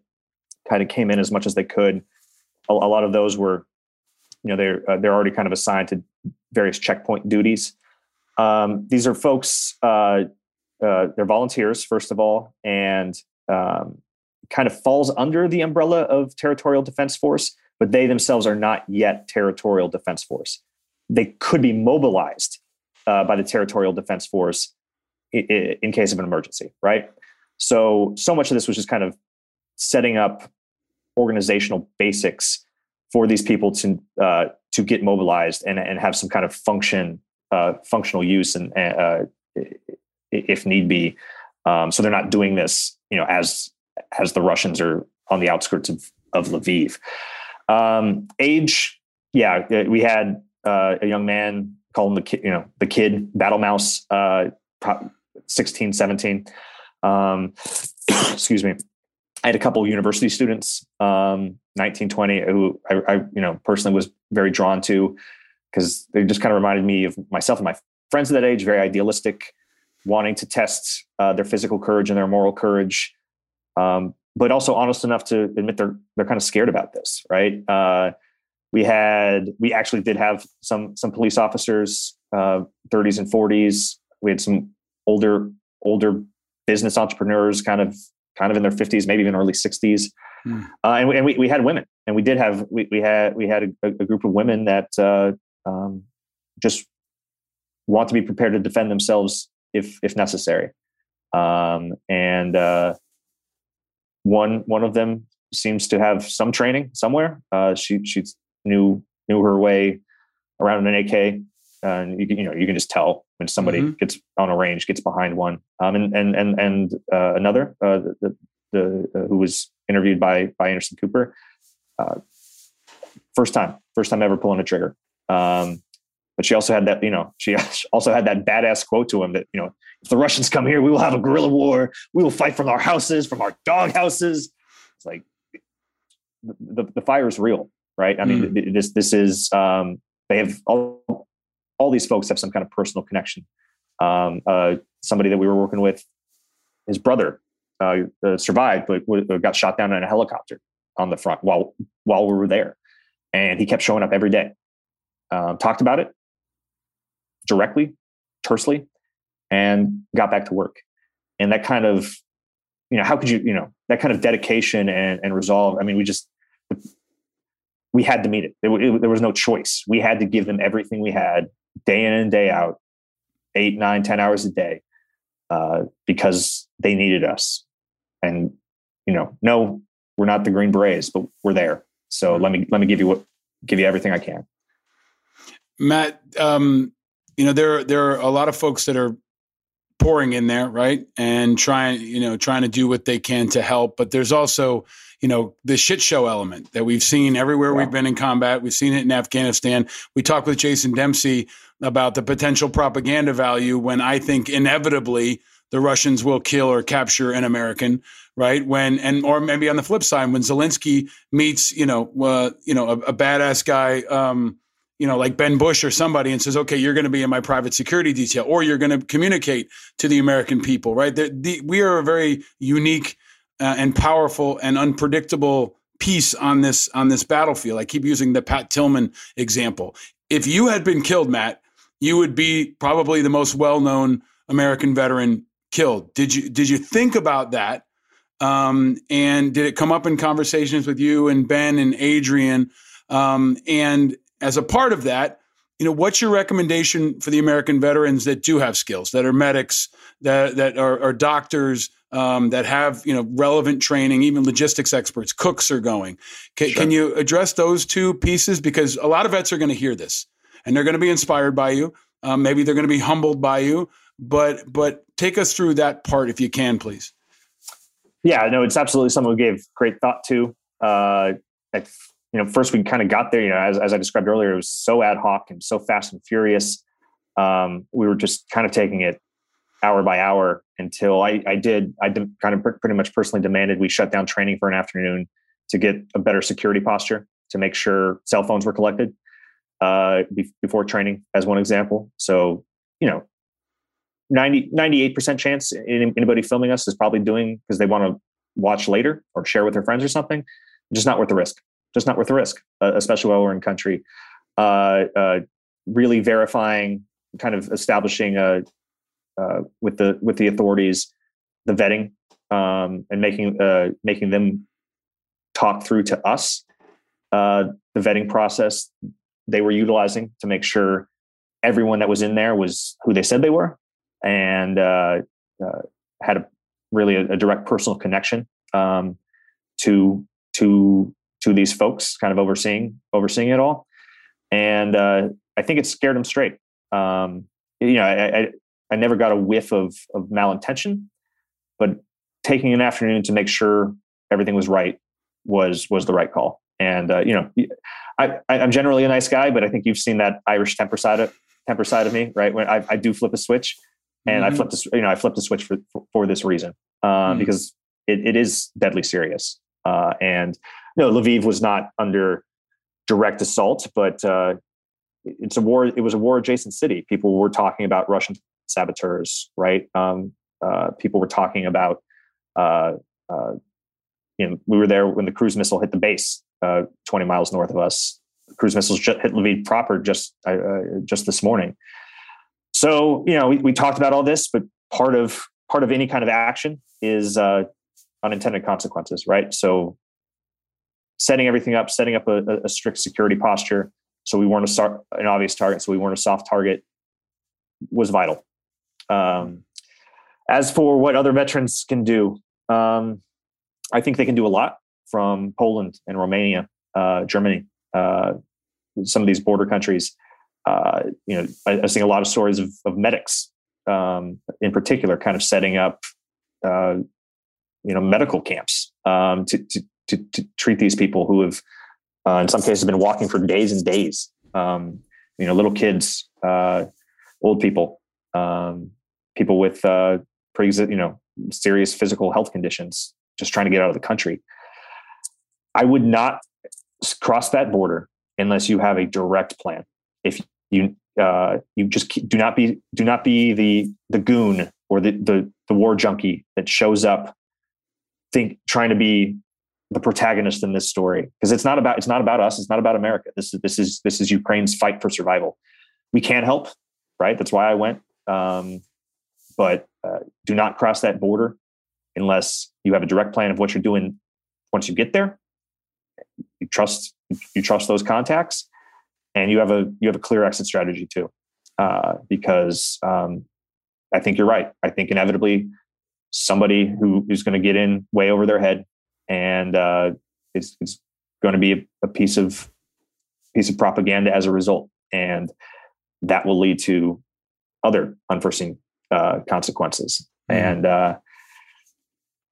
kind of came in as much as they could. A, a lot of those were, you know, they're uh, they're already kind of assigned to various checkpoint duties. Um, these are folks. Uh, uh, they're volunteers first of all, and um, kind of falls under the umbrella of territorial defense force, but they themselves are not yet territorial defense force. They could be mobilized uh, by the territorial defense force in, in case of an emergency, right? So, so much of this was just kind of setting up organizational basics for these people to uh, to get mobilized and, and have some kind of function, uh, functional use, and uh, if need be. Um, so they're not doing this, you know, as as the Russians are on the outskirts of of Lviv. Um, age, yeah, uh, we had uh, a young man call him the kid, you know, the kid battle mouse, uh, pro- 16, 17. Um, excuse me. I had a couple university students, um, 19, 20, who I, I, you know, personally was very drawn to because they just kind of reminded me of myself and my friends of that age, very idealistic, wanting to test uh, their physical courage and their moral courage. Um, but also honest enough to admit they're, they're kind of scared about this. Right. Uh, we had we actually did have some some police officers uh, 30s and 40s we had some older older business entrepreneurs kind of kind of in their 50s maybe even early 60s Hmm. uh, and, we, and we, we had women and we did have we, we had we had a, a group of women that uh, um, just want to be prepared to defend themselves if if necessary. Um, and uh, one one of them seems to have some training somewhere. Uh, she she's knew knew her way around an AK, and you can you know you can just tell when somebody Mhm. gets on a range, gets behind one. Um, and and and and uh, another uh, the the, the uh, who was interviewed by by Anderson Cooper, uh, first time first time ever pulling a trigger. Um, but she also had that you know she also had that badass quote to him that you know if the Russians come here, we will have a guerrilla war. We will fight from our houses, from our dog houses. It's like the, the, the fire is real right? I mean, th- this this is um, they have all all these folks have some kind of personal connection. Um, uh, somebody that we were working with, his brother uh, uh, survived, but got shot down in a helicopter on the front while while we were there, and he kept showing up every day. Um, talked about it directly, tersely, and got back to work. And that kind of, you know, how could you, you know, that kind of dedication and, and resolve. I mean, we just we had to meet it. There, it. there, was no choice. We had to give them everything we had day in and day out, eight, nine, ten hours a day, uh, because they needed us. And you know, no, we're not the Green Berets, but we're there. So let me let me give you what give you everything I can. Matt, um, you know there there are a lot of folks that are pouring in there, right, and trying you know trying to do what they can to help. But there's also you know the shit show element that we've seen everywhere Yeah. we've been in combat. We've seen it in Afghanistan. We talked with Jason Dempsey about the potential propaganda value when I think inevitably the Russians will kill or capture an American, right? When and or maybe on the flip side, when Zelensky meets you know uh, you know a, a badass guy. Um, you know, like Ben Bush or somebody, and says, "Okay, you're going to be in my private security detail, or you're going to communicate to the American people." Right? The, the, we are a very unique uh, and powerful and unpredictable piece on this on this battlefield. I keep using the Pat Tillman example. If you had been killed, Matt, you would be probably the most well-known American veteran killed. Did you did you think about that? Um, and did it come up in conversations with you and Ben and Adrian? Um, and as a part of that, you know, what's your recommendation for the American veterans that do have skills, that are medics, that that are, are doctors, um, that have you know relevant training, even logistics experts, cooks are going. Can, Sure. can you address those two pieces? Because a lot of vets are going to hear this and they're going to be inspired by you. Um, maybe they're going to be humbled by you. But but take us through that part if you can, please. Yeah, no, it's absolutely something we gave great thought to. Uh, I, you know, first we kind of got there. You know, as, as I described earlier, it was so ad hoc and so fast and furious. Um, we were just kind of taking it hour by hour until I, I did. I kind of pr- pretty much personally demanded we shut down training for an afternoon to get a better security posture to make sure cell phones were collected uh, be- before training, as one example. So, you know, 90, 98% chance any- anybody filming us is probably doing because they want to watch later or share with their friends or something. Just not worth the risk. Just not worth the risk, uh, especially while we're in country. Uh, uh, really verifying, kind of establishing a, uh, with the with the authorities the vetting um, and making uh, making them talk through to us uh, the vetting process they were utilizing to make sure everyone that was in there was who they said they were and uh, uh, had a really a, a direct personal connection um, to to to these folks, kind of overseeing overseeing it all. And I think it scared them straight. Um, you know, I I never got a whiff of of malintention, but taking an afternoon to make sure everything was right was was the right call. And uh, you know, I, I, I'm generally a nice guy, but I think you've seen that Irish temper side of temper side of me, right? When I, I do flip a switch, and I Mhm. flipped this, you know, I flipped the switch for for, for this reason, uh, Mhm. because it, it is deadly serious. Uh, and no, Lviv was not under direct assault, but uh, it's a war. It was a war adjacent city. People were talking about Russian saboteurs, right? Um, uh, people were talking about, uh, uh, you know, we were there when the cruise missile hit the base, uh, 20 miles north of us. Cruise missiles ju- hit Lviv proper just uh, just this morning. So you know, we, we talked about all this, but part of part of any kind of action is uh, unintended consequences, right? So setting everything up, setting up a, a- strict security posture, so we weren't a an obvious target, so we weren't a soft target, was vital. Um, as for what other veterans can do, um, I think they can do a lot from Poland and Romania, uh, Germany, uh, some of these border countries. Uh, you know, I, I see a lot of stories of, of medics, um, in particular, kind of setting up, uh, you know, medical camps um, to, to, to to treat these people who have, uh, in some cases, been walking for days and days. Um, you know, little kids, uh, old people, um, people with uh, pre you know serious physical health conditions, just trying to get out of the country. I would not cross that border unless you have a direct plan. If you uh, you just do not be do not be the the goon or the the, the war junkie that shows up think trying to be the protagonist in this story. Because it's not about it's not about us it's not about America. This is this is this is Ukraine's fight for survival. We can't help right? That's why I went. Um, but uh, do not cross that border unless you have a direct plan of what you're doing once you get there you trust you trust those contacts and you have a you have a clear exit strategy too uh, because um, I think you're right. I think inevitably somebody who is going to get in way over their head, and uh, it's, it's going to be a, a piece of piece of propaganda as a result, and that will lead to other unforeseen uh, consequences. Mm-hmm. And uh,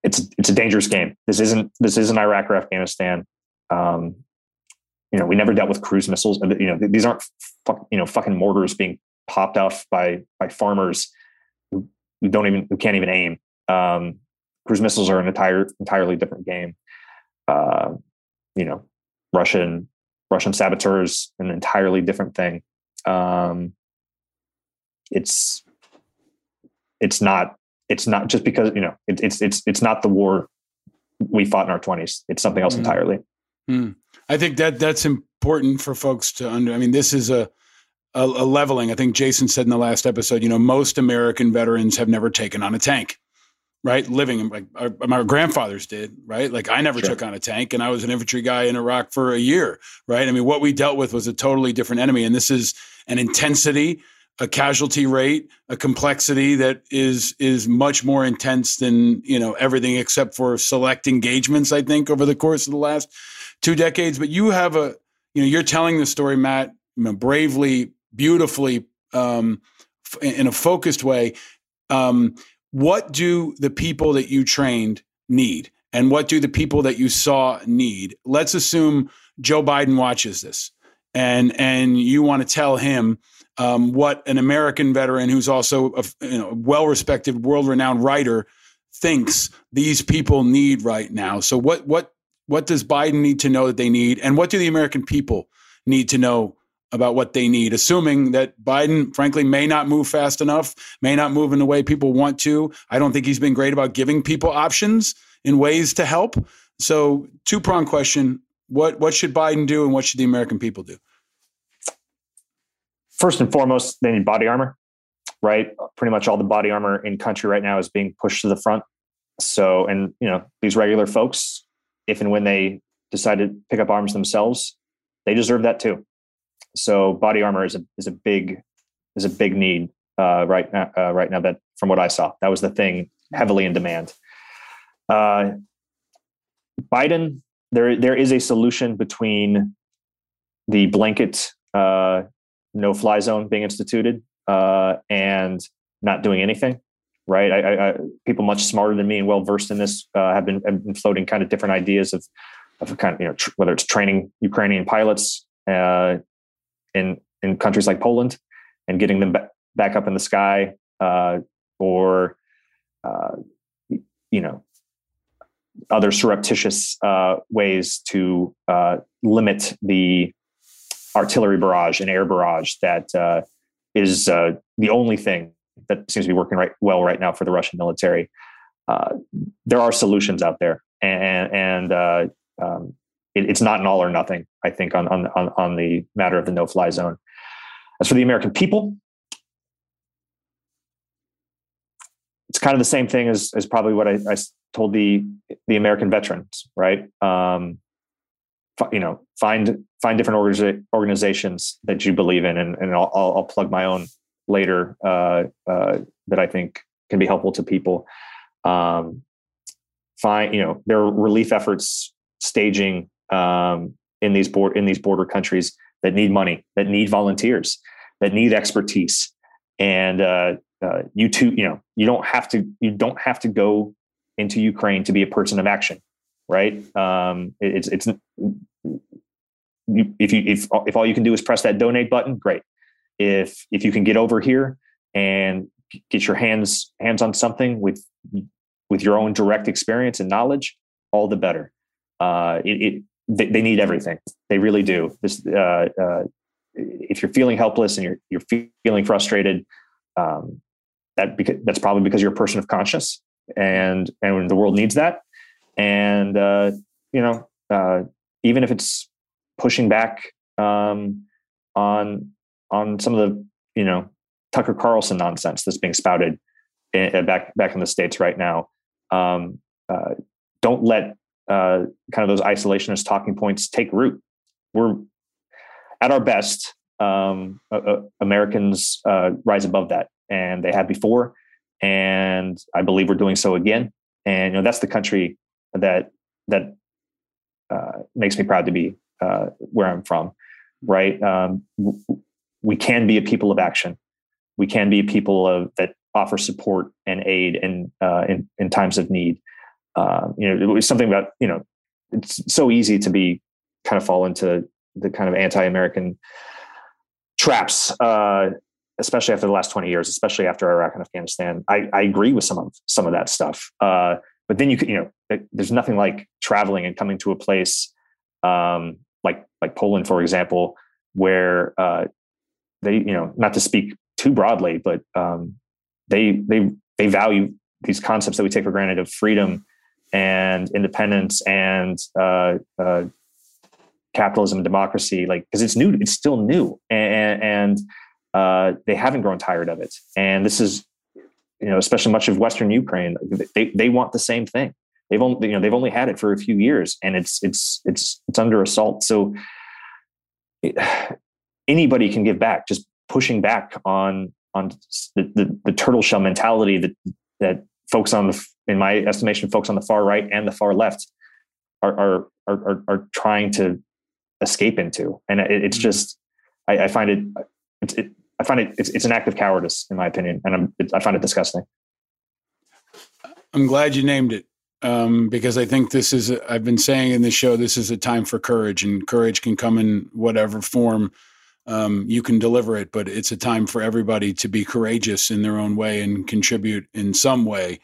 it's it's a dangerous game. This isn't this isn't Iraq or Afghanistan. Um, you know, we never dealt with cruise missiles. You know, these aren't fuck, you know fucking mortars being popped off by by farmers who, don't even who can't even aim. Um, cruise missiles are an entire entirely different game. Uh, you know, Russian Russian saboteurs an entirely different thing. Um, it's it's not it's not just because you know it, it's it's it's not the war we fought in our 20s it's something else Mhm. entirely Mm. I think that that's important for folks to under. I mean, this is a, a a leveling. I think Jason said in the last episode. You know, most American veterans have never taken on a tank, right? Living like our, my grandfathers did, right? Like I never Sure. took on a tank, and I was an infantry guy in Iraq for a year, right? I mean, what we dealt with was a totally different enemy, and this is an intensity, a casualty rate, a complexity that is is much more intense than you know everything except for select engagements. I think over the course of the last two decades. But you have a you know you're telling the story, Matt, you know, bravely, beautifully, um, in a focused way. Um, what do the people that you trained need, and what do the people that you saw need? Let's assume Joe Biden watches this, and and you want to tell him um, what an American veteran who's also a you know, well respected, world renowned writer thinks these people need right now. So what what what does Biden need to know that they need, and what do the American people need to know about what they need? Assuming that Biden, frankly, may not move fast enough, may not move in the way people want to. I don't think he's been great about giving people options in ways to help. So, two prong question: what what should Biden do, and what should the American people do? First and foremost they need body armor right? Pretty much all the body armor in country right now is being pushed to the front. So and you know these regular folks if and when they decide to pick up arms themselves they deserve that too. So body armor is a is a big is a big need uh, right now uh, right now that from what i saw. That was the thing heavily in demand. Uh, biden there there is a solution between the blanket uh, no fly zone being instituted uh, and not doing anything right? I, I, people much smarter than me and well versed in this uh, have, been, have been floating kind of different ideas of of kind of you know tr- whether it's training ukrainian pilots uh, in in countries like poland and getting them ba- back up in the sky uh, or uh, you know other surreptitious uh, ways to uh, limit the artillery barrage and air barrage that uh, is uh, the only thing that seems to be working right well right now for the Russian military. Uh, there are solutions out there, and and uh, um, it, it's not an all or nothing. I think on on on, the matter of the no fly zone. As for the American people, it's kind of the same thing as as probably what I, I told the the American veterans, right? Um, you know find find different organiza- organizations that you believe in and, and I'll, I'll, plug my own later uh, uh, that i think can be helpful to people um, find you know there are relief efforts staging um, in these board in these border countries that need money that need volunteers that need expertise and uh, uh, you too you know you don't have to you don't have to go into ukraine to be a person of action right? Um, it, it's it's if you if if all you can do is press that donate button, great. If if you can get over here and get your hands hands on something with with your own direct experience and knowledge, all the better. Uh, it, it they, they, need everything. They really do. This uh, uh, if you're feeling helpless and you're you're feeling frustrated, um, that that's probably because you're a person of conscience, and and the world needs that and uh, you know uh, even if it's pushing back um, on on some of the you know Tucker Carlson nonsense that's being spouted in, back back in the states right now. Um, uh, don't let uh, kind of those isolationist talking points take root. We're at our best. um, uh, Americans rise above that, and they have before, and I believe we're doing so again. And you know that's the country that that uh, makes me proud to be uh, where I'm from. Right, um, we can be a people of action. We can be a people of that offer support and aid in uh, in, in times of need. Um, you know, it was something about you know, it's so easy to be kind of fall into the kind of anti-American traps, uh, especially after the last 20 years, especially after Iraq and Afghanistan. I, I agree with some of some of that stuff. Uh, but then you could, you know, there's nothing like traveling and coming to a place um, like Poland, for example, where uh, they, you know, not to speak too broadly, but um, they they they value these concepts that we take for granted of freedom and independence and uh, uh, capitalism and democracy, like because it's new, it's still new, and, and uh, they haven't grown tired of it. And this is, you know, especially much of Western Ukraine, they they want the same thing. They've only you know they've only had it for a few years, and it's it's it's it's under assault. So it, anybody can give back. Just pushing back on on the, the, the turtle shell mentality that that folks on the in my estimation folks on the far right and the far left are are are, are trying to escape into and it, it's mm-hmm. just I, I, find it, it's, it I find it it's, it's, an act of cowardice in my opinion and I'm, it, I find it disgusting I'm glad you named it um, because I think this is a, I've been saying in the show this is a time for courage and courage can come in whatever form um, you can deliver it, but it's a time for everybody to be courageous in their own way and contribute in some way.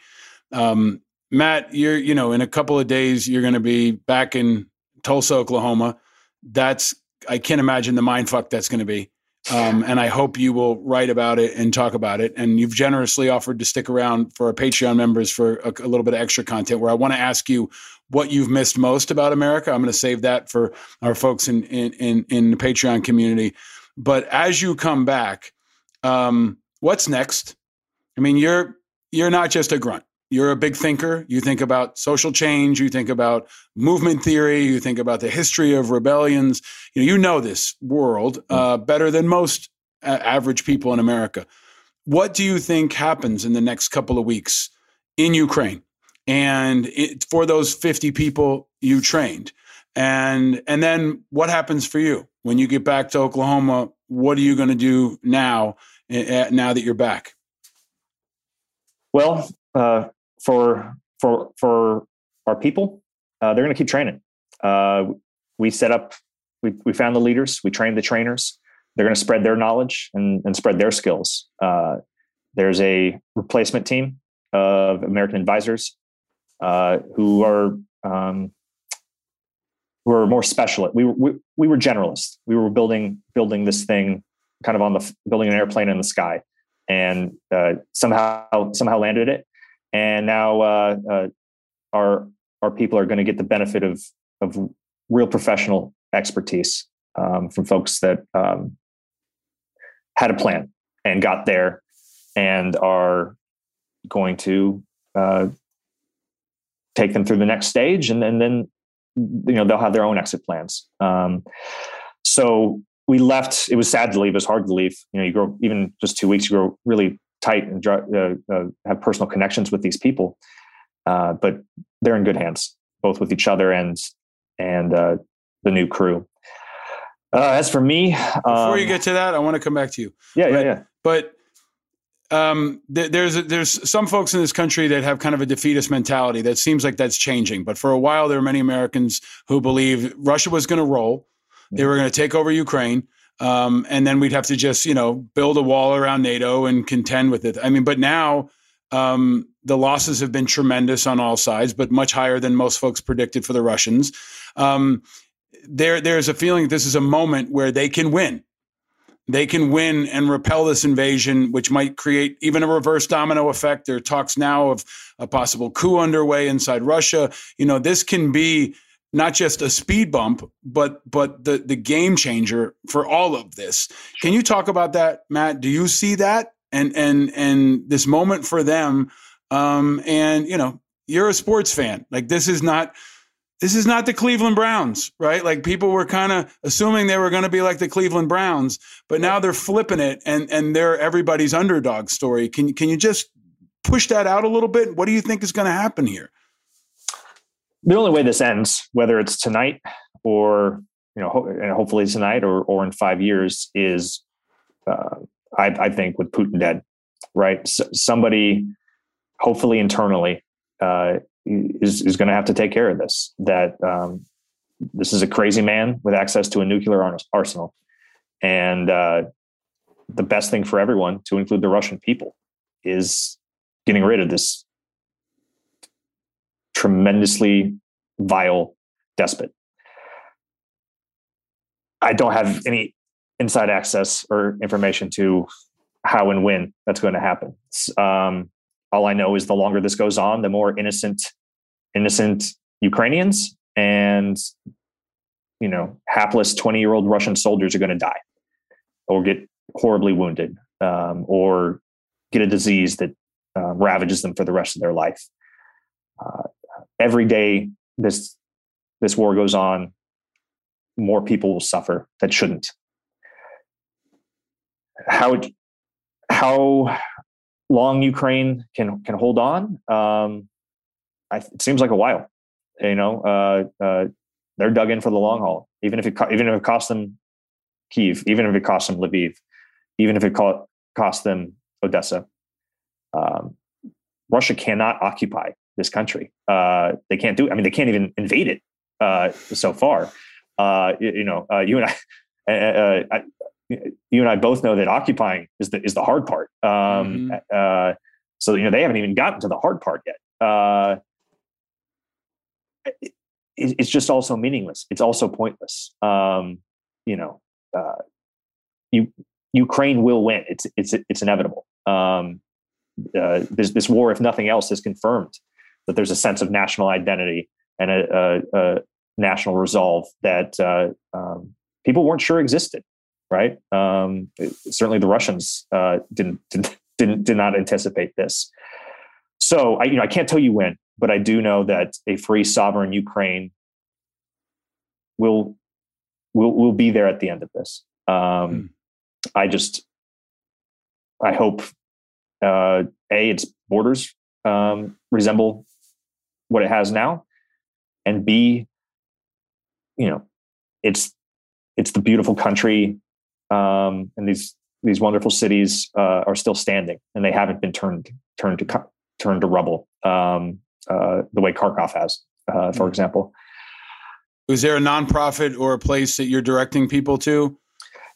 Um, Matt, you're you know in a couple of days you're going to be back in Tulsa, Oklahoma. That's I can't imagine the mind fuck that's going to be. Um, and I hope you will write about it and talk about it. And you've generously offered to stick around for our Patreon members for a, a little bit of extra content. Where I want to ask you what you've missed most about America. I'm going to save that for our folks in in in, in the Patreon community. But as you come back, um, what's next? I mean, you're you're not just a grunt. You're a big thinker. You think about social change. You think about movement theory. You think about the history of rebellions. You know, you know this world uh, better than most uh, average people in America. What do you think happens in the next couple of weeks in Ukraine? and it, for those 50 people you trained and and then what happens for you when you get back to oklahoma what are you going to do now uh, now that you're back well uh, for for for our people uh, they're going to keep training uh, we set up we, we found the leaders we trained the trainers they're going to spread their knowledge and, and spread their skills uh, there's a replacement team of american advisors uh, who are um, who are more specialist. We were we, we were generalists. We were building building this thing, kind of on the building an airplane in the sky, and uh, somehow somehow landed it. And now uh, uh our our people are going to get the benefit of of real professional expertise um, from folks that um, had a plan and got there and are going to uh, take them through the next stage, and, and then you know they'll have their own exit plans. Um, so we left. It was sad to leave. It was hard to leave. You know, you grow even just two weeks. You grow really tight and uh, uh, have personal connections with these people. Uh, but they're in good hands, both with each other and and uh, the new crew. Uh, as for me, um, before you um, get to that, I want to come back to you. Yeah, but, yeah, yeah. But um, th- there's there's some folks in this country that have kind of a defeatist mentality that seems like that's changing. But for a while, there were many Americans who believe Russia was going to roll, they were going to take over Ukraine, um, and then we'd have to just you know build a wall around NATO and contend with it. I mean, but now um, the losses have been tremendous on all sides, but much higher than most folks predicted for the Russians. Um, there, there's a feeling this is a moment where they can win they can win and repel this invasion, which might create even a reverse domino effect. There are talks now of a possible coup underway inside Russia. You know, this can be not just a speed bump, but but the the game changer for all of this. Can you talk about that, Matt? Do you see that and and and this moment for them? Um, and you know, you're a sports fan. Like this is not this is not the Cleveland Browns, right? Like people were kind of assuming they were going to be like the Cleveland Browns, but now they're flipping it and and they're everybody's underdog story. Can can you just push that out a little bit? What do you think is going to happen here? The only way this ends, whether it's tonight or you know, ho- and hopefully tonight or or in five years, is uh, I, I think with Putin dead, right? Somebody, hopefully internally, uh, is is going to have to take care of this. That um, this is a crazy man with access to a nuclear ar- arsenal, and uh, the best thing for everyone, to include the Russian people, is getting rid of this tremendously vile despot. I don't have any inside access or information to how and when that's going to happen. Um, all I know is the longer this goes on, the more innocent, innocent Ukrainians and you know hapless twenty year old Russian soldiers are going to die, or get horribly wounded, um, or get a disease that uh, ravages them for the rest of their life. Uh, every day this this war goes on, more people will suffer that shouldn't. How how long Ukraine can can hold on? Um, I, it seems like a while. You know, uh, uh, they're dug in for the long haul. Even if it even if it costs them Kiev, even if it costs them Lviv, even if it co- costs them Odessa, um, Russia cannot occupy this country. Uh, they can't do. It. I mean, they can't even invade it uh, so far. Uh, you, you, know, uh, you and I, uh, I, you and I both know that occupying is the is the hard part. Um, Mhm. so you know they haven't even gotten to the hard part yet. It, it's just also meaningless. It's also pointless. Um, you know, you Ukraine will win. It's it's it's inevitable. Um, uh, this this war, if nothing else, has confirmed that there's a sense of national identity and a, a, a national resolve that uh, um, people weren't sure existed. Right? Um, it- certainly, the Russians uh, didn't, didn't didn't did not anticipate this. So I you know I can't tell you when, but I do know that a free sovereign Ukraine will will will be there at the end of this. Um, I just I hope uh, a its borders um, resemble what it has now, and b you know it's it's the beautiful country um, and these these wonderful cities uh, are still standing and they haven't been turned turned to turned to rubble um, uh, the way Kharkov has, uh, for Mm. example. Is there a nonprofit or a place that you're directing people to?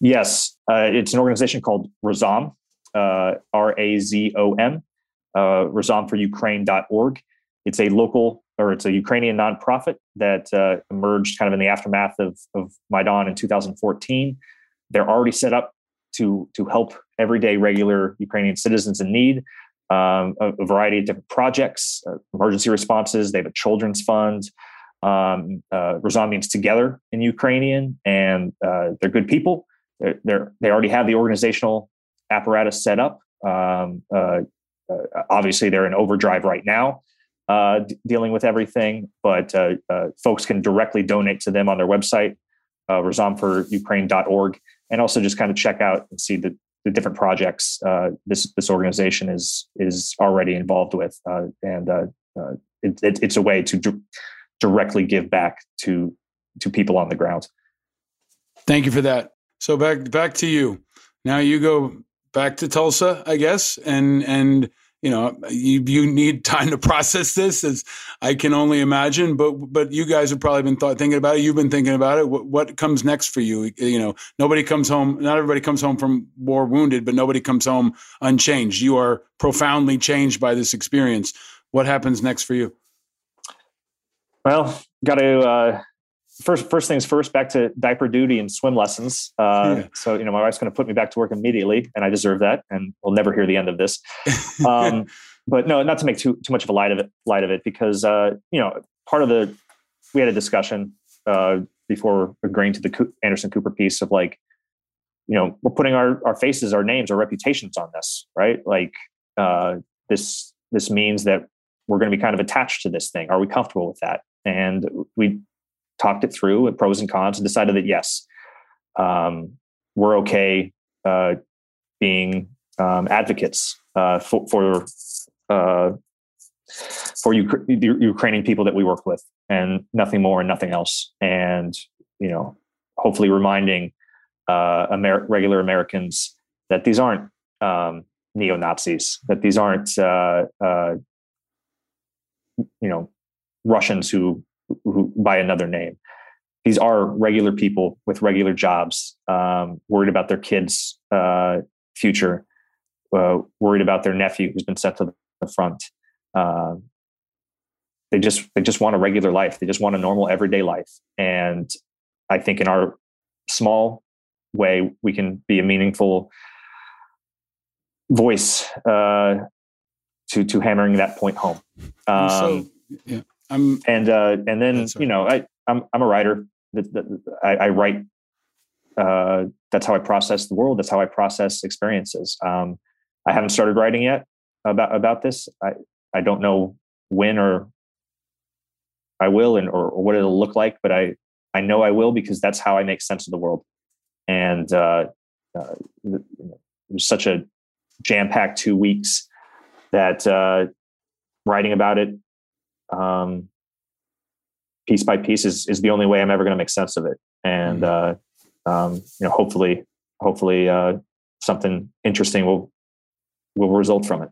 Yes, uh, it's an organization called Razom, uh, R A Z O M, uh, razomforukraine.org. It's a local or it's a Ukrainian nonprofit that uh, emerged kind of in the aftermath of, of Maidan in 2014. They're already set up to, to help everyday regular Ukrainian citizens in need. Um, a, a variety of different projects, uh, emergency responses. They have a children's fund. Um, uh, Razom means together in Ukrainian, and uh, they're good people they're, they're they already have the organizational apparatus set up. Um, uh, uh, obviously, they're in overdrive right now, uh, d- dealing with everything. But uh, uh, folks can directly donate to them on their website, uh, razomforukraine.org, and also just kind of check out and see the, the different projects uh, this this organization is is already involved with, uh, and uh, it, it, it's a way to d- directly give back to to people on the ground. Thank you for that. So back back to you. Now you go back to Tulsa, I guess, and and you know you you need time to process this, as I can only imagine. But but you guys have probably been thought, thinking about it. You've been thinking about it. What, what comes next for you? You know, nobody comes home. Not everybody comes home from war wounded, but nobody comes home unchanged. You are profoundly changed by this experience. What happens next for you? Well, got to uh, first first things first. Back to diaper duty and swim lessons. Uh, Yeah. So you know, my wife's going to put me back to work immediately, and I deserve that. And we'll never hear the end of this. Um, but no, not to make too too much of a light of it. Light of it, because uh, you know, part of the we had a discussion uh, before agreeing to the Anderson Cooper piece of like, you know, we're putting our our faces, our names, our reputations on this, right? Like uh, this this means that we're going to be kind of attached to this thing. Are we comfortable with that? and we talked it through, pros and cons, and decided that yes, um, we're okay uh, being um, advocates uh, for for, uh, for Uk- Ukrainian people that we work with, and nothing more and nothing else. And you know, hopefully, reminding uh, Amer- regular Americans that these aren't um, neo Nazis, that these aren't uh, uh, you know Russians who who by another name. These are regular people with regular jobs, um, worried about their kids' uh, future, uh, worried about their nephew who's been sent to the front. Uh, they just they just want a regular life. They just want a normal everyday life. And I think in our small way, we can be a meaningful voice uh, to to hammering that point home. Um, so, yeah, I'm, and uh, and then you know I I'm I'm a writer. That, that, I, I write. Uh, that's how I process the world. That's how I process experiences. Um, I haven't started writing yet about about this. I I don't know when or I will and or, or what it'll look like, but I I know I will because that's how I make sense of the world. And uh, uh, it was such a jam packed two weeks that uh, writing about it um, piece by piece is is the only way I'm ever going to make sense of it. And Mm-hmm. uh, um, you know, hopefully, hopefully, uh, something interesting will will result from it.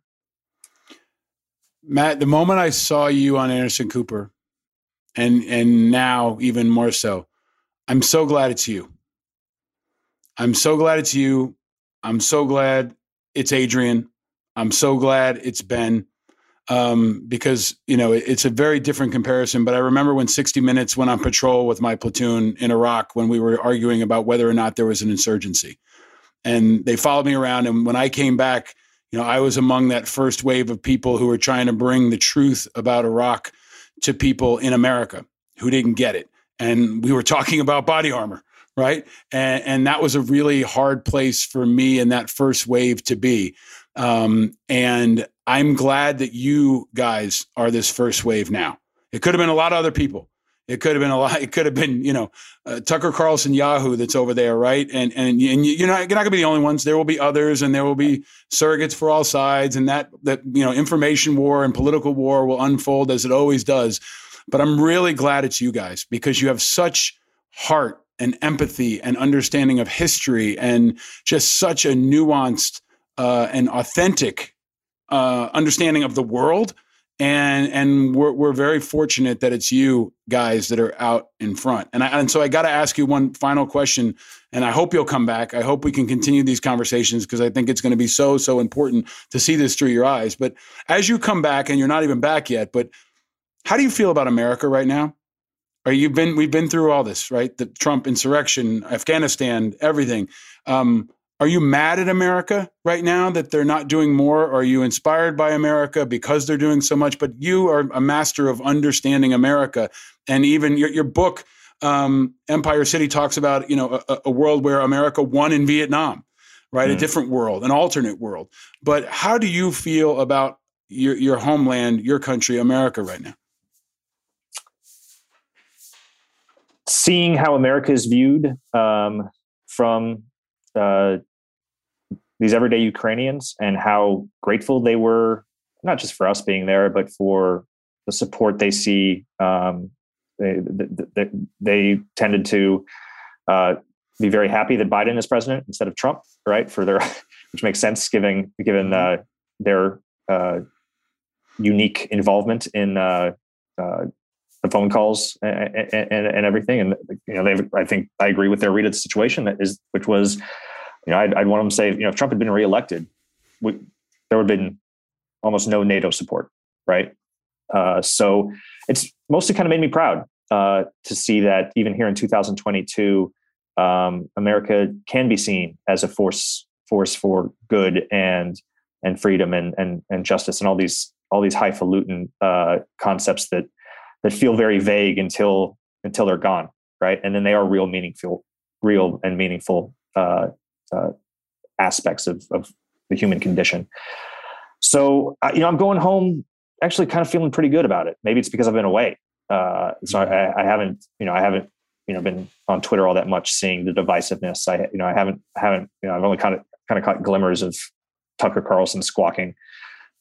Matt, the moment I saw you on Anderson Cooper, and and now even more so, I'm so glad it's you. I'm so glad it's you. I'm so glad it's Adrian. I'm so glad it's Ben. Um, because you know it, it's a very different comparison. But I remember when 60 Minutes went on patrol with my platoon in Iraq when we were arguing about whether or not there was an insurgency, and they followed me around. And when I came back, you know, I was among that first wave of people who were trying to bring the truth about Iraq to people in America who didn't get it. And we were talking about body armor, right? And, and that was a really hard place for me in that first wave to be. Um, and I'm glad that you guys are this first wave now. It could have been a lot of other people. It could have been a lot. It could have been, you know, uh, Tucker Carlson Yahoo that's over there, right? And and and you're not you're not to be the only ones. There will be others, and there will be surrogates for all sides, and that that you know, information war and political war will unfold as it always does. But I'm really glad it's you guys because you have such heart and empathy and understanding of history and just such a nuanced uh, and authentic uh, understanding of the world and and we're we're very fortunate that it's you guys that are out in front. And I, and so I got to ask you one final question, and I hope you'll come back. I hope we can continue these conversations because I think it's going to be so so important to see this through your eyes. But as you come back, and you're not even back yet, but how do you feel about America right now? Are you been we've been through all this, right? The Trump insurrection, Afghanistan, everything. Um, are you mad at America right now that they're not doing more? Are you inspired by America because they're doing so much? But you are a master of understanding America, and even your, your book, um, Empire City, talks about you know a, a, world where America won in Vietnam, right? Mm. A different world, an alternate world. But how do you feel about your your homeland, your country, America, right now? Seeing how America is viewed um, from uh, these everyday Ukrainians and how grateful they were, not just for us being there, but for the support they see. Um, they, they, they, tended to uh, be very happy that Biden is president instead of Trump, right? For their, which makes sense given given uh, their uh, unique involvement in uh, uh, the phone calls and, and, and, everything. And you know, they I think I agree with their read of the situation that is, which was you know, I'd, I'd, want them to say, you know, if Trump had been reelected, we, there would have been almost no NATO support, right? Uh, so it's mostly kind of made me proud uh, to see that even here in 2022, um, America can be seen as a force force for good and and freedom and and and justice and all these all these highfalutin uh, concepts that that feel very vague until until they're gone, right? And then they are real meaningful, real and meaningful uh, uh, aspects of, of the human condition. So, uh, you know, I'm going home actually kind of feeling pretty good about it. Maybe it's because I've been away. Uh, so I, I haven't, you know, I haven't, you know, been on Twitter all that much, seeing the divisiveness. I, you know, I haven't, haven't, you know, I've only kind of, kind of caught glimmers of Tucker Carlson squawking.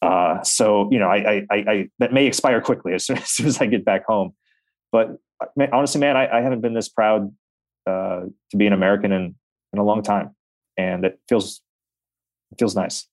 Uh, so you know, I, I, I, that may expire quickly as soon, as soon as I get back home. But honestly, man, I, I haven't been this proud uh, to be an American in in a long time, and it feels it feels nice.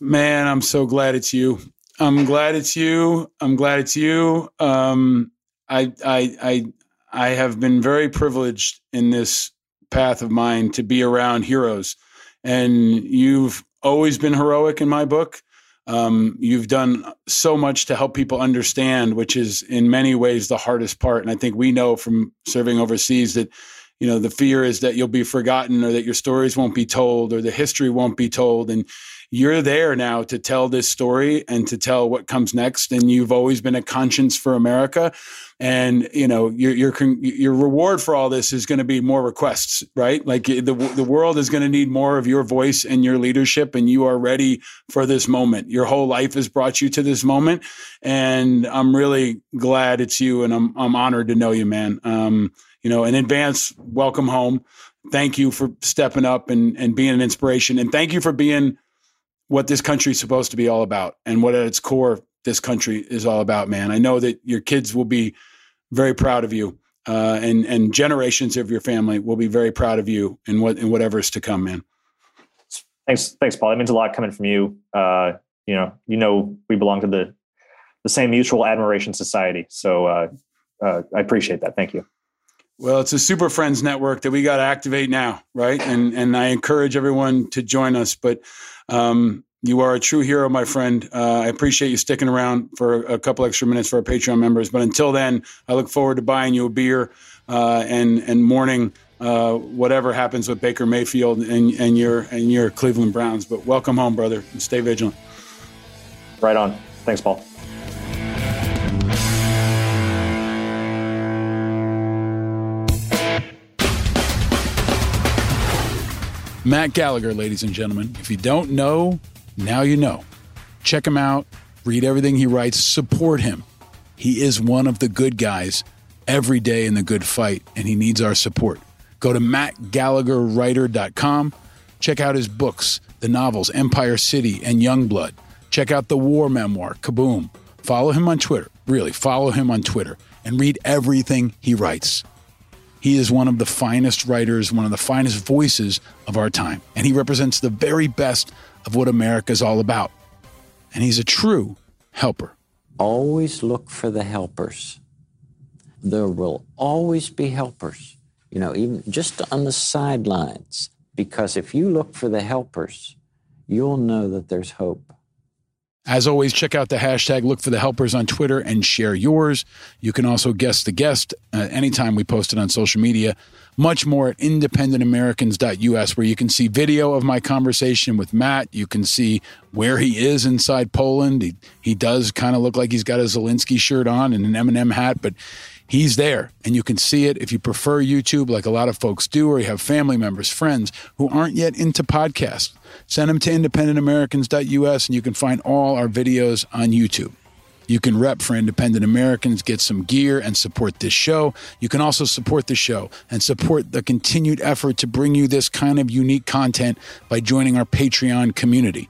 Man, I'm so glad it's you. I'm glad it's you. I'm glad it's you. Um, I, I, I, I have been very privileged in this path of mine to be around heroes, and you've always been heroic in my book. Um, you've done so much to help people understand, which is in many ways the hardest part. And I think we know from serving overseas that, you know, the fear is that you'll be forgotten or that your stories won't be told or the history won't be told. And you're there now to tell this story and to tell what comes next. And you've always been a conscience for America. And you know your your your reward for all this is going to be more requests, right? Like the the world is going to need more of your voice and your leadership, and you are ready for this moment. Your whole life has brought you to this moment, and I'm really glad it's you, and I'm I'm honored to know you, man. Um, you know, in advance, welcome home. Thank you for stepping up and and being an inspiration, and thank you for being what this country is supposed to be all about and what at its core this country is all about, man. I know that your kids will be very proud of you, uh, and and generations of your family will be very proud of you and what and whatever's to come, man. Thanks, thanks, Paul. It means a lot coming from you. Uh, you know, you know, we belong to the the same mutual admiration society. So uh, uh I appreciate that. Thank you. Well, it's a Super Friends network that we got to activate now, right? And and I encourage everyone to join us. But um, you are a true hero, my friend. Uh, I appreciate you sticking around for a couple extra minutes for our Patreon members. But until then, I look forward to buying you a beer uh, and and mourning uh, whatever happens with Baker Mayfield and, and your and your Cleveland Browns. But welcome home, brother, and stay vigilant. Right on. Thanks, Paul. Matt Gallagher, ladies and gentlemen. If you don't know, now you know. Check him out, read everything he writes, support him. He is one of the good guys every day in the good fight, and he needs our support. Go to mattgallagherwriter.com. Check out his books, the novels Empire City and Youngblood. Check out the war memoir, Kaboom. Follow him on Twitter. Really, follow him on Twitter and read everything he writes. He is one of the finest writers, one of the finest voices of our time, and he represents the very best of what America is all about. And he's a true helper. Always look for the helpers. There will always be helpers, you know, even just on the sidelines. Because if you look for the helpers, you'll know that there's hope. As always, check out the hashtag Look for the Helpers on Twitter and share yours. You can also guest the guest uh, anytime we post it on social media. Much more at independentamericans.us, where you can see video of my conversation with Matt. You can see where he is inside Poland. He, he does kind of look like he's got a Zelensky shirt on and an M&M hat, but he's there and you can see it if you prefer YouTube, like a lot of folks do, or you have family members, friends who aren't yet into podcasts Send them to independentamericans.us and you can find all our videos on YouTube. You can rep for independent Americans, get some gear, and support this show. You can also support the show and support the continued effort to bring you this kind of unique content by joining our Patreon community.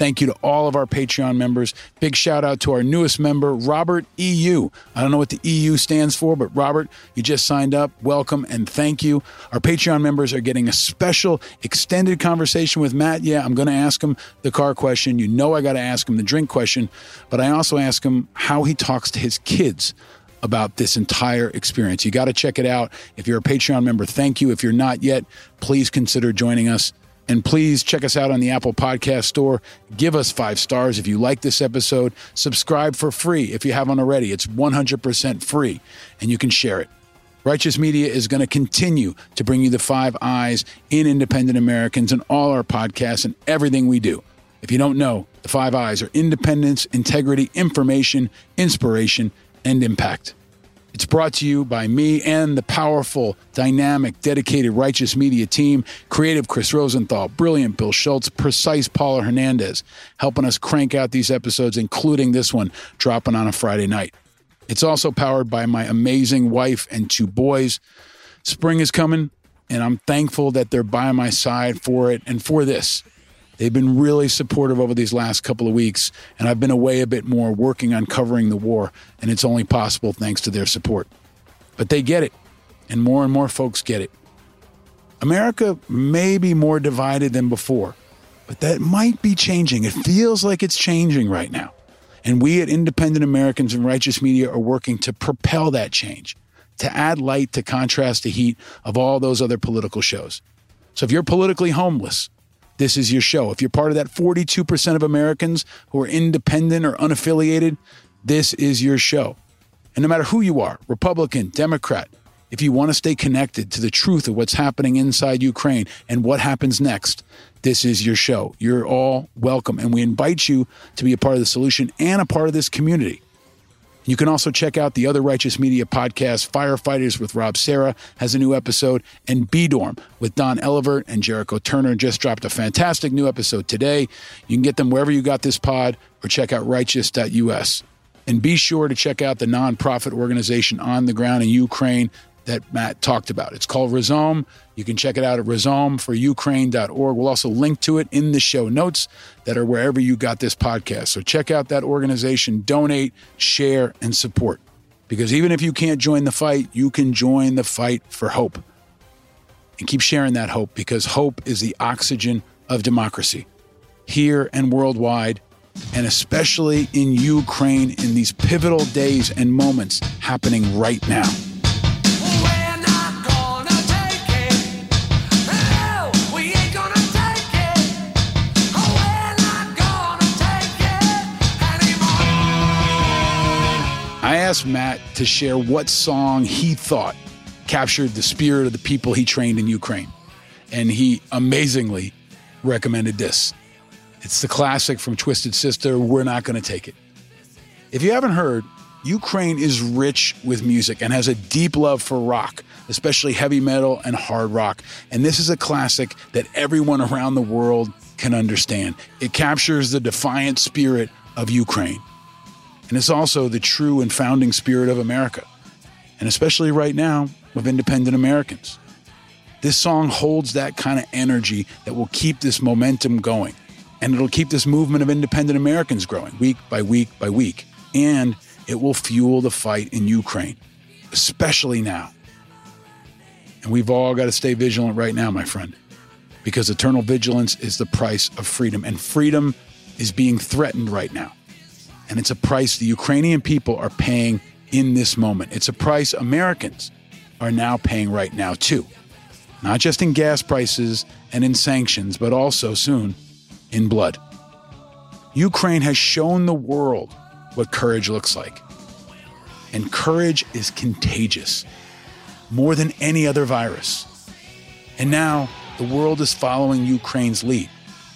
Thank you to all of our Patreon members. Big shout out to our newest member, Robert EU. I don't know what the EU stands for, but Robert, you just signed up. Welcome and thank you. Our Patreon members are getting a special extended conversation with Matt. Yeah, I'm going to ask him the car question. You know, I got to ask him the drink question, but I also ask him how he talks to his kids about this entire experience. You got to check it out. If you're a Patreon member, thank you. If you're not yet, please consider joining us. And please check us out on the Apple Podcast Store. Give us five stars if you like this episode. Subscribe for free if you haven't already. It's 100% free and you can share it. Righteous Media is going to continue to bring you the five eyes in independent Americans and all our podcasts and everything we do. If you don't know, the five eyes are independence, integrity, information, inspiration, and impact. It's brought to you by me and the powerful, dynamic, dedicated Righteous Media team, creative Chris Rosenthal, brilliant Bill Schultz, precise Paula Hernandez, helping us crank out these episodes, including this one dropping on a Friday night. It's also powered by my amazing wife and two boys. Spring is coming, and I'm thankful that they're by my side for it and for this. They've been really supportive over these last couple of weeks, and I've been away a bit more working on covering the war, and it's only possible thanks to their support. But they get it, and more and more folks get it. America may be more divided than before, but that might be changing. It feels like it's changing right now. And we at Independent Americans and Righteous Media are working to propel that change, to add light to contrast the heat of all those other political shows. So if you're politically homeless, this is your show. If you're part of that 42% of Americans who are independent or unaffiliated, this is your show. And no matter who you are, Republican, Democrat, if you want to stay connected to the truth of what's happening inside Ukraine and what happens next, this is your show. You're all welcome. And we invite you to be a part of the solution and a part of this community. You can also check out the other Righteous Media podcast, Firefighters with Rob Sarah has a new episode, and B Dorm with Don Elevert and Jericho Turner just dropped a fantastic new episode today. You can get them wherever you got this pod or check out righteous.us. And be sure to check out the nonprofit organization on the ground in Ukraine that Matt talked about. It's called Rhizome. You can check it out at rhizomeforukraine.org. We'll also link to it in the show notes that are wherever you got this podcast. So check out that organization, donate, share, and support. Because even if you can't join the fight, you can join the fight for hope. And keep sharing that hope because hope is the oxygen of democracy here and worldwide, and especially in Ukraine in these pivotal days and moments happening right now. Asked Matt to share what song he thought captured the spirit of the people he trained in Ukraine. And he amazingly recommended this. It's the classic from Twisted Sister, We're Not Gonna Take It. If you haven't heard, Ukraine is rich with music and has a deep love for rock, especially heavy metal and hard rock. And this is a classic that everyone around the world can understand. It captures the defiant spirit of Ukraine. And it's also the true and founding spirit of America, and especially right now with independent Americans. This song holds that kind of energy that will keep this momentum going. And it'll keep this movement of independent Americans growing week by week by week. And it will fuel the fight in Ukraine, especially now. And we've all got to stay vigilant right now, my friend, because eternal vigilance is the price of freedom. And freedom is being threatened right now. And it's a price the Ukrainian people are paying in this moment. It's a price Americans are now paying right now, too. Not just in gas prices and in sanctions, but also soon in blood. Ukraine has shown the world what courage looks like. And courage is contagious, more than any other virus. And now the world is following Ukraine's lead.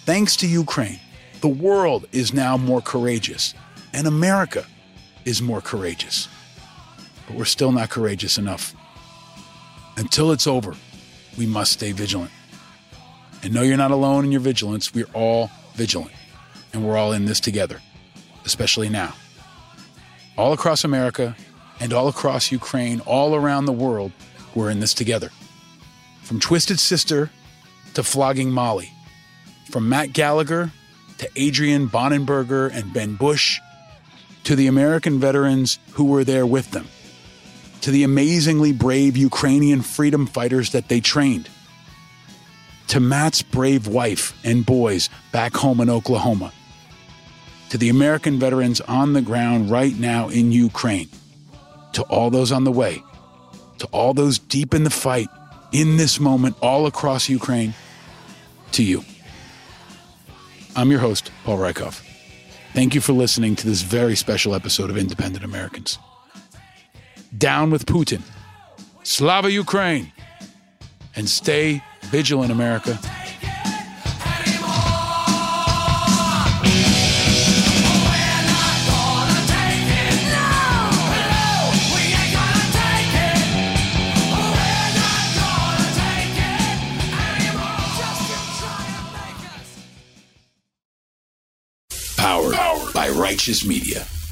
Thanks to Ukraine, the world is now more courageous, and America is more courageous. But we're still not courageous enough. Until it's over, we must stay vigilant. And know you're not alone in your vigilance. We're all vigilant, and we're all in this together, especially now. All across America and all across Ukraine, all around the world, we're in this together. From Twisted Sister to Flogging Molly, from Matt Gallagher to Adrian Bonenberger and Ben Bush, to the American veterans who were there with them, to the amazingly brave Ukrainian freedom fighters that they trained, to Matt's brave wife and boys back home in Oklahoma, to the American veterans on the ground right now in Ukraine, to all those on the way, to all those deep in the fight in this moment all across Ukraine, to you. I'm your host, Paul Rieckhoff. Thank you for listening to this very special episode of Independent Americans. Down with Putin. Slava Ukraine. And stay vigilant, America. Righteous Media.